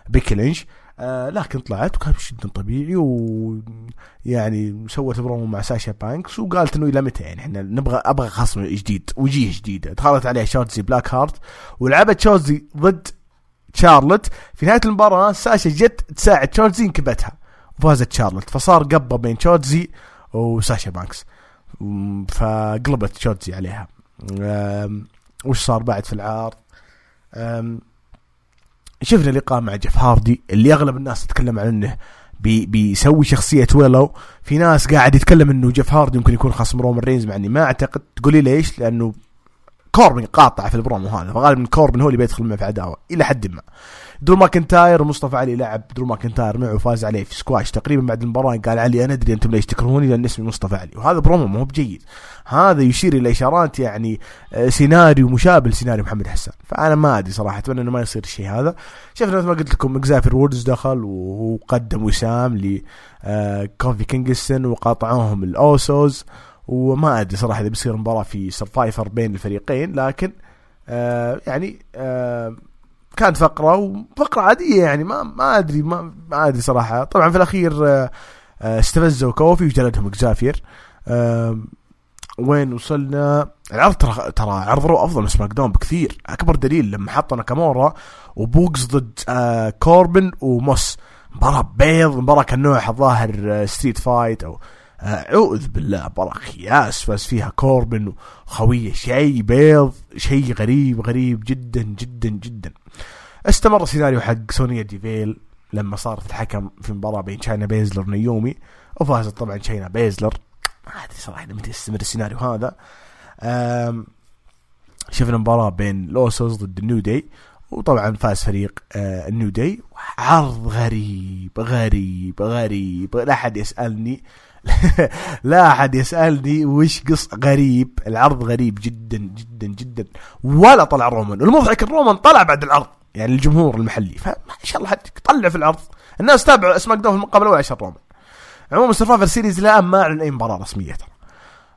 بيكي لينش. آه لكن طلعت وكان جدا طبيعي ويعني سوت برومو مع ساشا بانكس وقالت إنه إلى متى يعني إحنا نبغى أبغى خصم جديد وجيه جديده دخلت عليه شوتزي بلاك هارت ولعبت شوتزي ضد شارلوت في نهاية المباراة ساشا جت تساعد شوتزي انكبتها وفازت شارلوت فصار قبة بين شوتزي وساشا بانكس. فقلبت شوتزي عليها. وش صار بعد في العرض شفنا لقاء مع جيف هاردي اللي أغلب الناس تتكلم عن إنه بي بيسوي شخصية ويلو. في ناس قاعد يتكلم إنه جيف هاردي ممكن يكون خصم رومان رينز مع إني ما أعتقد. تقولي ليش؟ لأنه كوربن قاطع في البرومو هذا فغالبا كوربن هو اللي بيدخل معه في عداوة إلى حد ما. درو ماكنتاير ومصطفى علي لعب درو ماكنتاير معه وفاز عليه في سكواش تقريبا بعد المباراة قال علي أنا أدري أنتم ليش تكرهوني لأن اسمي مصطفى علي. وهذا برومو مو بجيد. هذا يشير إلى إشارات يعني آه، سيناريو مشابه لسيناريو محمد حسان. فأنا ما أدري صراحة أتمنى إنه ما يصير الشيء هذا. شفنا مثل ما قلت لكم اكزافير وودز دخل وقدم وسام ل آه، كوفي كينغستون وقاطعوهم الأوسوز. وما أدري صراحة إذا بيصير مباراة في سرفايفر بين الفريقين لكن آه يعني آه كانت فقرة وفقرة عادية يعني ما ما أدري ما, ما أدري صراحة. طبعا في الأخير آه آه استفزوا كوفي وجلدهم اكزافير آه وين وصلنا؟ العرض ترى ترى عرض رو أفضل من سماك داون بكثير. أكبر دليل لما حطوا ناكامورا وبوقز ضد آه كوربن وموس. مباراة بيض مباراة كان نوعها الظاهر street fight أو أعوذ بالله مباراة خياس فاز فيها كوربن وخويه شيء بيض شيء غريب غريب جدا جدا جدا. استمر السيناريو حق سونيا ديفيل لما صارت الحكم في مباراة بين شاينا بيزلر ونيومي وفازت طبعا شاينا بيزلر. ما أدري صراحة متى يستمر السيناريو هذا. شفنا مباراة بين الأوسوز ضد النيو داي وطبعا فاز فريق آه النيو داي. عرض غريب غريب غريب. لا أحد يسألني لا أحد يسألني وش قص غريب. العرض غريب جدا جدا جدا. ولا طلع رومان والمضحك الرومان طلع بعد العرض. يعني الجمهور المحلي. فما شاء الله حد طلع في العرض. الناس تابعوا اسماك داون في المقابله الاولى عشان رومان. عموما سرفايفر سيريز الان ما اعلن أي مباراة رسمية ترى.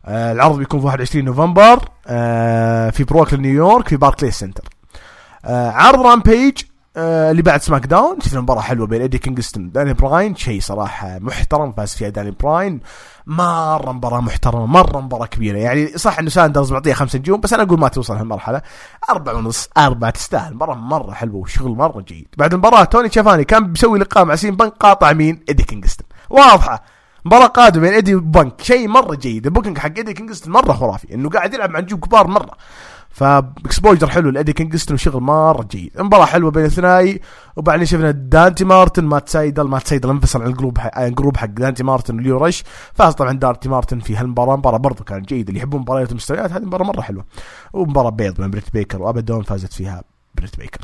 آه العرض بيكون في 21 نوفمبر. آه في بروكلين نيويورك في باركلي سنتر. آه عرض رامبيج آه اللي بعد سماك داون شفنا مباراه حلوة بين إيدي كينغستون داني براين شيء صراحة محترم فاز فيها داني براين. مرة مباراة محترمة مرة مباراة كبيرة. يعني صح إنه ساندرز معطيها خمس نجوم بس أنا أقول ما توصل هالمرحلة. أربعة ونص أربعة تستاهل. مباراة مرة حلوة وشغل مرة جيد. بعد المباراة توني شافاني كان بيسوي لقاء مع سي ام بنك قاطع مين؟ إيدي كينغستون. واضحة. مباراة قادمة بين إيدي وبنك شيء مرة جيد. ال booking حق إيدي كينغستون مرة خرافي. إنه قاعد يلعب مع نجوم كبار مرة. ف exposure حلو لإيدي كينغستون وشغل مرة جيد. مباراة حلوة بين الثنائي وبعدين شفنا دانتي مارتن مات سايدل مات سايدل انفصل عن ال group حق ال group حق دانتي مارتن وليو رش فاز طبعا دانتي مارتن في هالمباراة. مباراة برضو كانت جيدة. اللي يحبون مباريات المستويات هذه مباراة مرة حلوة. ومباراة بيض بين بريت بيكر وابادون فازت فيها بريت بيكر.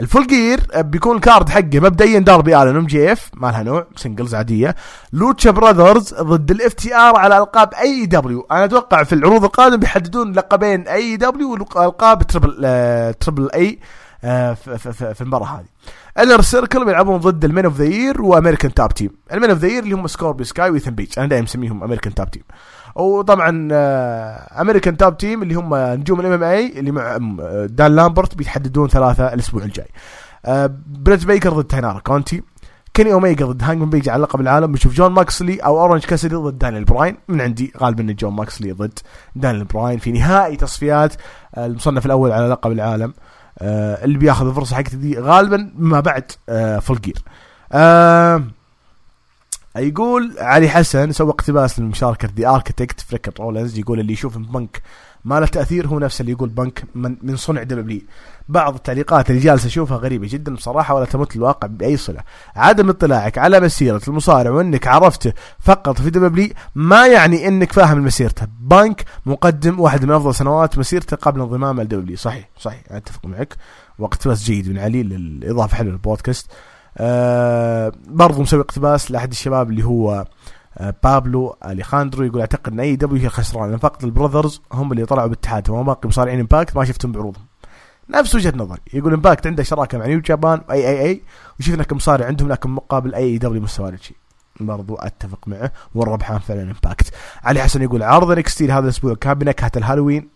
الفول جير بيكون ال card حقه مبدئيا داربي آلن ام جي اف ما لها نوع singles عادية. لوتشا براذرز ضد الاف تي آر على ألقاب اي دبليو أنا أتوقع في العروض القادمة بيحددون لقبين اي دبليو والقاب تربل آه تربل اي آه في, المباراة هذه. الانر سيركل بيلعبون ضد المين اوف ذا يير وامريكان تاب تيم المين اوف ذا يير اللي هم سكوربي سكاي وإيثن بيج أنا دائما أسميهم امريكان تاب تيم وطبعا امريكان تاب تيم اللي هم نجوم ال MMA اللي مع دان لامبرت بيتحددون ثلاثة الأسبوع الجاي. بريت بيكر ضد تاينارا كونتي كيني اوميجا ضد هانجمان بيج على لقب العالم. بنشوف جون موكسلي أو أورنج كاسدي ضد دانيال براين. من عندي غالبا جون موكسلي ضد دانيال براين. في نهائي تصفيات المصنف الأول على لقب العالم اللي بياخذ الفرصه حقته دي غالبا ما بعد فول جير يقول علي حسن سوى اقتباس للمشاركة دي اركتكت فريكر رولنز يقول اللي يشوف بنك ما له تأثير هو نفسه اللي يقول بنك من, من صنع دبليو. بعض التعليقات اللي جالس أشوفها غريبة جدا بصراحة ولا تمت الواقع بأي صلة. عدم اطلاعك على مسيرة المصارع وإنك عرفته فقط في دبليو ما يعني إنك فاهم مسيرته. بنك مقدم واحد من أفضل سنوات مسيرته قبل انضمامه لدبليو. صحيح صحيح أتفق معك. واقتباس جيد من علي للإضافة حلوة للبودكاست. آه برضو مسوي اقتباس لأحد الشباب اللي هو آه بابلو أليخاندرو يقول أعتقد إن أي دبليو هي خسران لأن فقط البراذرز هم اللي طلعوا باتحاد وما باقي مصارعين امباكت ما شفتهم بعروضهم. نفس وجهة نظري يقول امباكت عنده شراكة مع نيو جابان واي اي اي وشفنا كم مصارع عندهم لكن مقابل أي اي دبليو مستوى شيء. برضو أتفق معه والربحان فعلا امباكت علي حسن يقول عرض انكس تي هذا الأسبوع كان بنكهه الهالوين.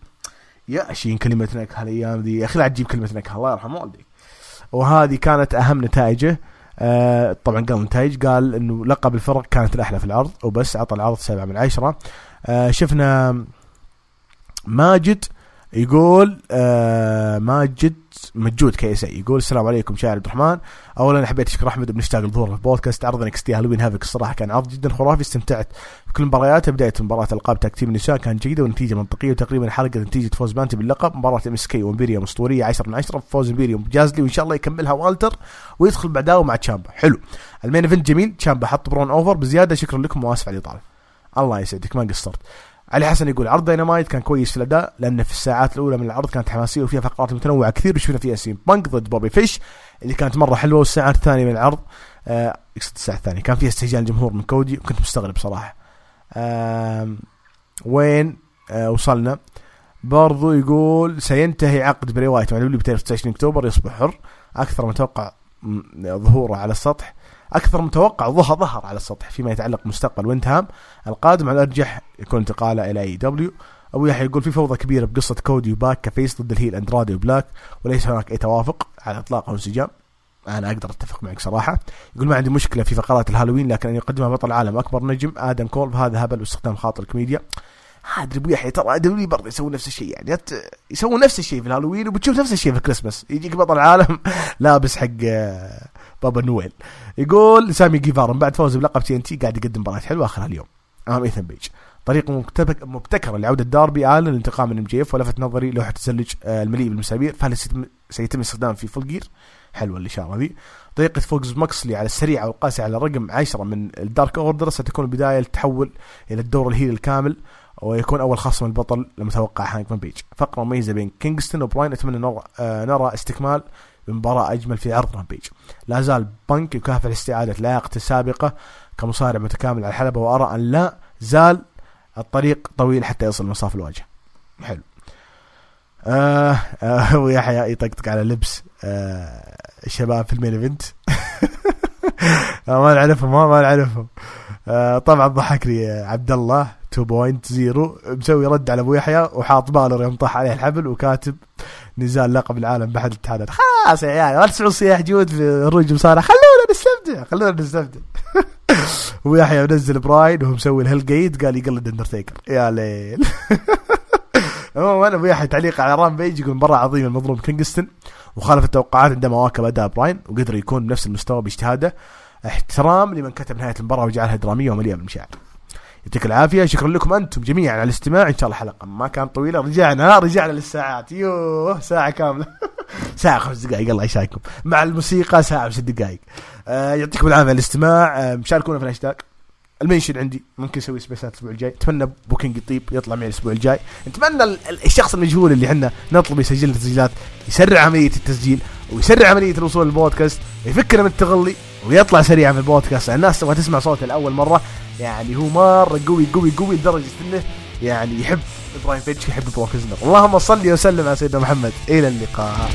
يا شين كلمة نكهة الأيام ذي يا أخي لا تجيب كلمة نكهة الله يرحم والديك. وهذه كانت أهم نتائجه. آه طبعا قال نتائج قال إنه لقب الفرق كانت الأحلى في العرض وبس عطى العرض سبعة من عشرة. آه شفنا ماجد يقول آه ماجد مجود كيس يقول السلام عليكم شاعر عبد الرحمن. اولا حبيت اشكر احمد بنشتاق لظهوره في البودكاست. عرض انكس تي هالوين هافك الصراحة كان عرض جدا خرافي. استمتعت بكل مبارياته. بداية مباراة ألقاب tag team النساء كانت جيدة ونتيجه منطقية وتقريبا حلقة نتيجة فوز ماندي باللقب. مباراة إم إس كي وامبيريوم اسطوريه 10 من 10 فوز امبيريوم جاز لي وإن شاء الله يكملها والتر ويدخل بعداه مع تشامبا. حلو. ال main event جميل. تشامبا حط برون over. بزيادة شكرا لكم وأسف على الإطالة. الله يسعدك. ما قصرت. علي حسن يقول عرض داينامايت كان كويس في الأداء لأن في الساعات الأولى من العرض كانت حماسية وفيها فقرات متنوعة. كثير وشفنا فيها سي إم بانك ضد بوبي فيش اللي كانت مرة حلوة والساعات الثانية من العرض آه الساعة الثانية. كان فيها استهجان الجمهور من كودي وكنت مستغرب صراحة. آه وين آه وصلنا. برضو يقول سينتهي عقد براي وايت مع بتاريخ 29 أكتوبر يصبح حر. أكثر متوقع ظهوره على السطح. أكثر متوقع ظهر ظهر على السطح فيما يتعلق بمستقبل ويندهام القادم على الأرجح يكون انتقاله إلى AEW أبو يحيى يقول في فوضى كبيرة بقصة كودي وباك ك face ضد ال heel أندرادي وبلاك وليس هناك أي توافق على إطلاق أو انسجام. أنا أقدر أتفق معك صراحة. يقول ما عندي مشكلة في فقرات الهالوين لكن أن يقدمها بطل العالم أكبر نجم آدم كول هذا هبل واستخدام خاطر الكوميديا ادري أبو يحيى ترى WWE برضه يسوون نفس الشيء يعني يسوون نفس الشيء في الهالوين وبتشوف نفس الشيء في الكريسماس. يجيك بطل العالم لابس حق بابا نويل. يقول سامي جيفارا من بعد فوزه بلقب TNT قاعد يقدم مباريات حلوة اخرها اليوم. أمام إيثن بيج طريقه مبتك- مبتكره لعودة داربي الن للانتقام من MJF ولفت نظري لوحة التزلج آه، المليء بالمسامير فهل سيتم, استخدامه في فول جير؟ حلوة الإشارة ذي طريقة فوز موكسلي على السريع والقاسي على رقم 10 من الدارك أوردر ستكون البداية للتحول إلى الدور ال heel الكامل ويكون أول خصم البطل المتوقع هانغمان بيج فقرة مميزة بين كينغستون وبراين أتمنى نرى, آه نرى استكمال بمباراة أجمل في عرض رامبيج لا زال بانك يكافح لاستعادة لياقته السابقة كمصارع متكامل على الحلبة وأرى أن لا زال الطريق طويل حتى يصل لمصاف الوجه حلو. آه آه ويحيى يطقطق على لبس آه الشباب في ال main event. آه ما نعرفهم ما, نعرفهم. آه طبعا ضحكني عبد الله 2.0 مسوي رد على أبو يحيى وحاط بالر يوم طاح عليه الحبل وكاتب نزال لقب العالم بحد الاتحادات خلاص يا عيال لا تسمعوا صياح جود في الروج مصارعه خلونا نستمتع خلونا نستمتع. ويحيى منزل براين وهو مسوي الهيل جيد قال يقلد اندرتيكر. يا ليل. عموما أبو يحيى تعليق على رام بيج يقول مباراة عظيمة المظلوم كينغستون وخالف التوقعات عندما واكب أداء براين وقدر يكون بنفس المستوى باجتهاده. احترام لمن كتب نهاية المباراة وجعلها درامية ومليئة بالمشاعر. يعطيك العافية شكرا لكم أنتم جميعا على الاستماع إن شاء الله حلقة ما كانت طويلة رجعنا رجعنا للساعات. يوه ساعة كاملة. ساعة خمس دقائق الله يشايكم مع الموسيقى ساعة وست دقائق. آه يعطيكم العافية على الاستماع. آه شاركونا في الهاشتاج. ال mention عندي ممكن أسوي سبيسات الأسبوع الجاي. أتمنى بوكينج يطيب يطلع معي الأسبوع الجاي. ال- الشخص المجهول اللي إحنا نطلب يسجل تسجيلات يسرع عملية التسجيل ويسرع عملية الوصول للبودكاست ويفكنا من التغلي. ويطلع سريعا في البودكاست. الناس تبغى تسمع صوته لأول مرة. يعني هو مرة قوي قوي قوي لدرجة إنه يعني يحب إبراهيم فيتش يحب بروك ليزنر اللهم صل وسلم على سيدنا محمد. إلى اللقاء.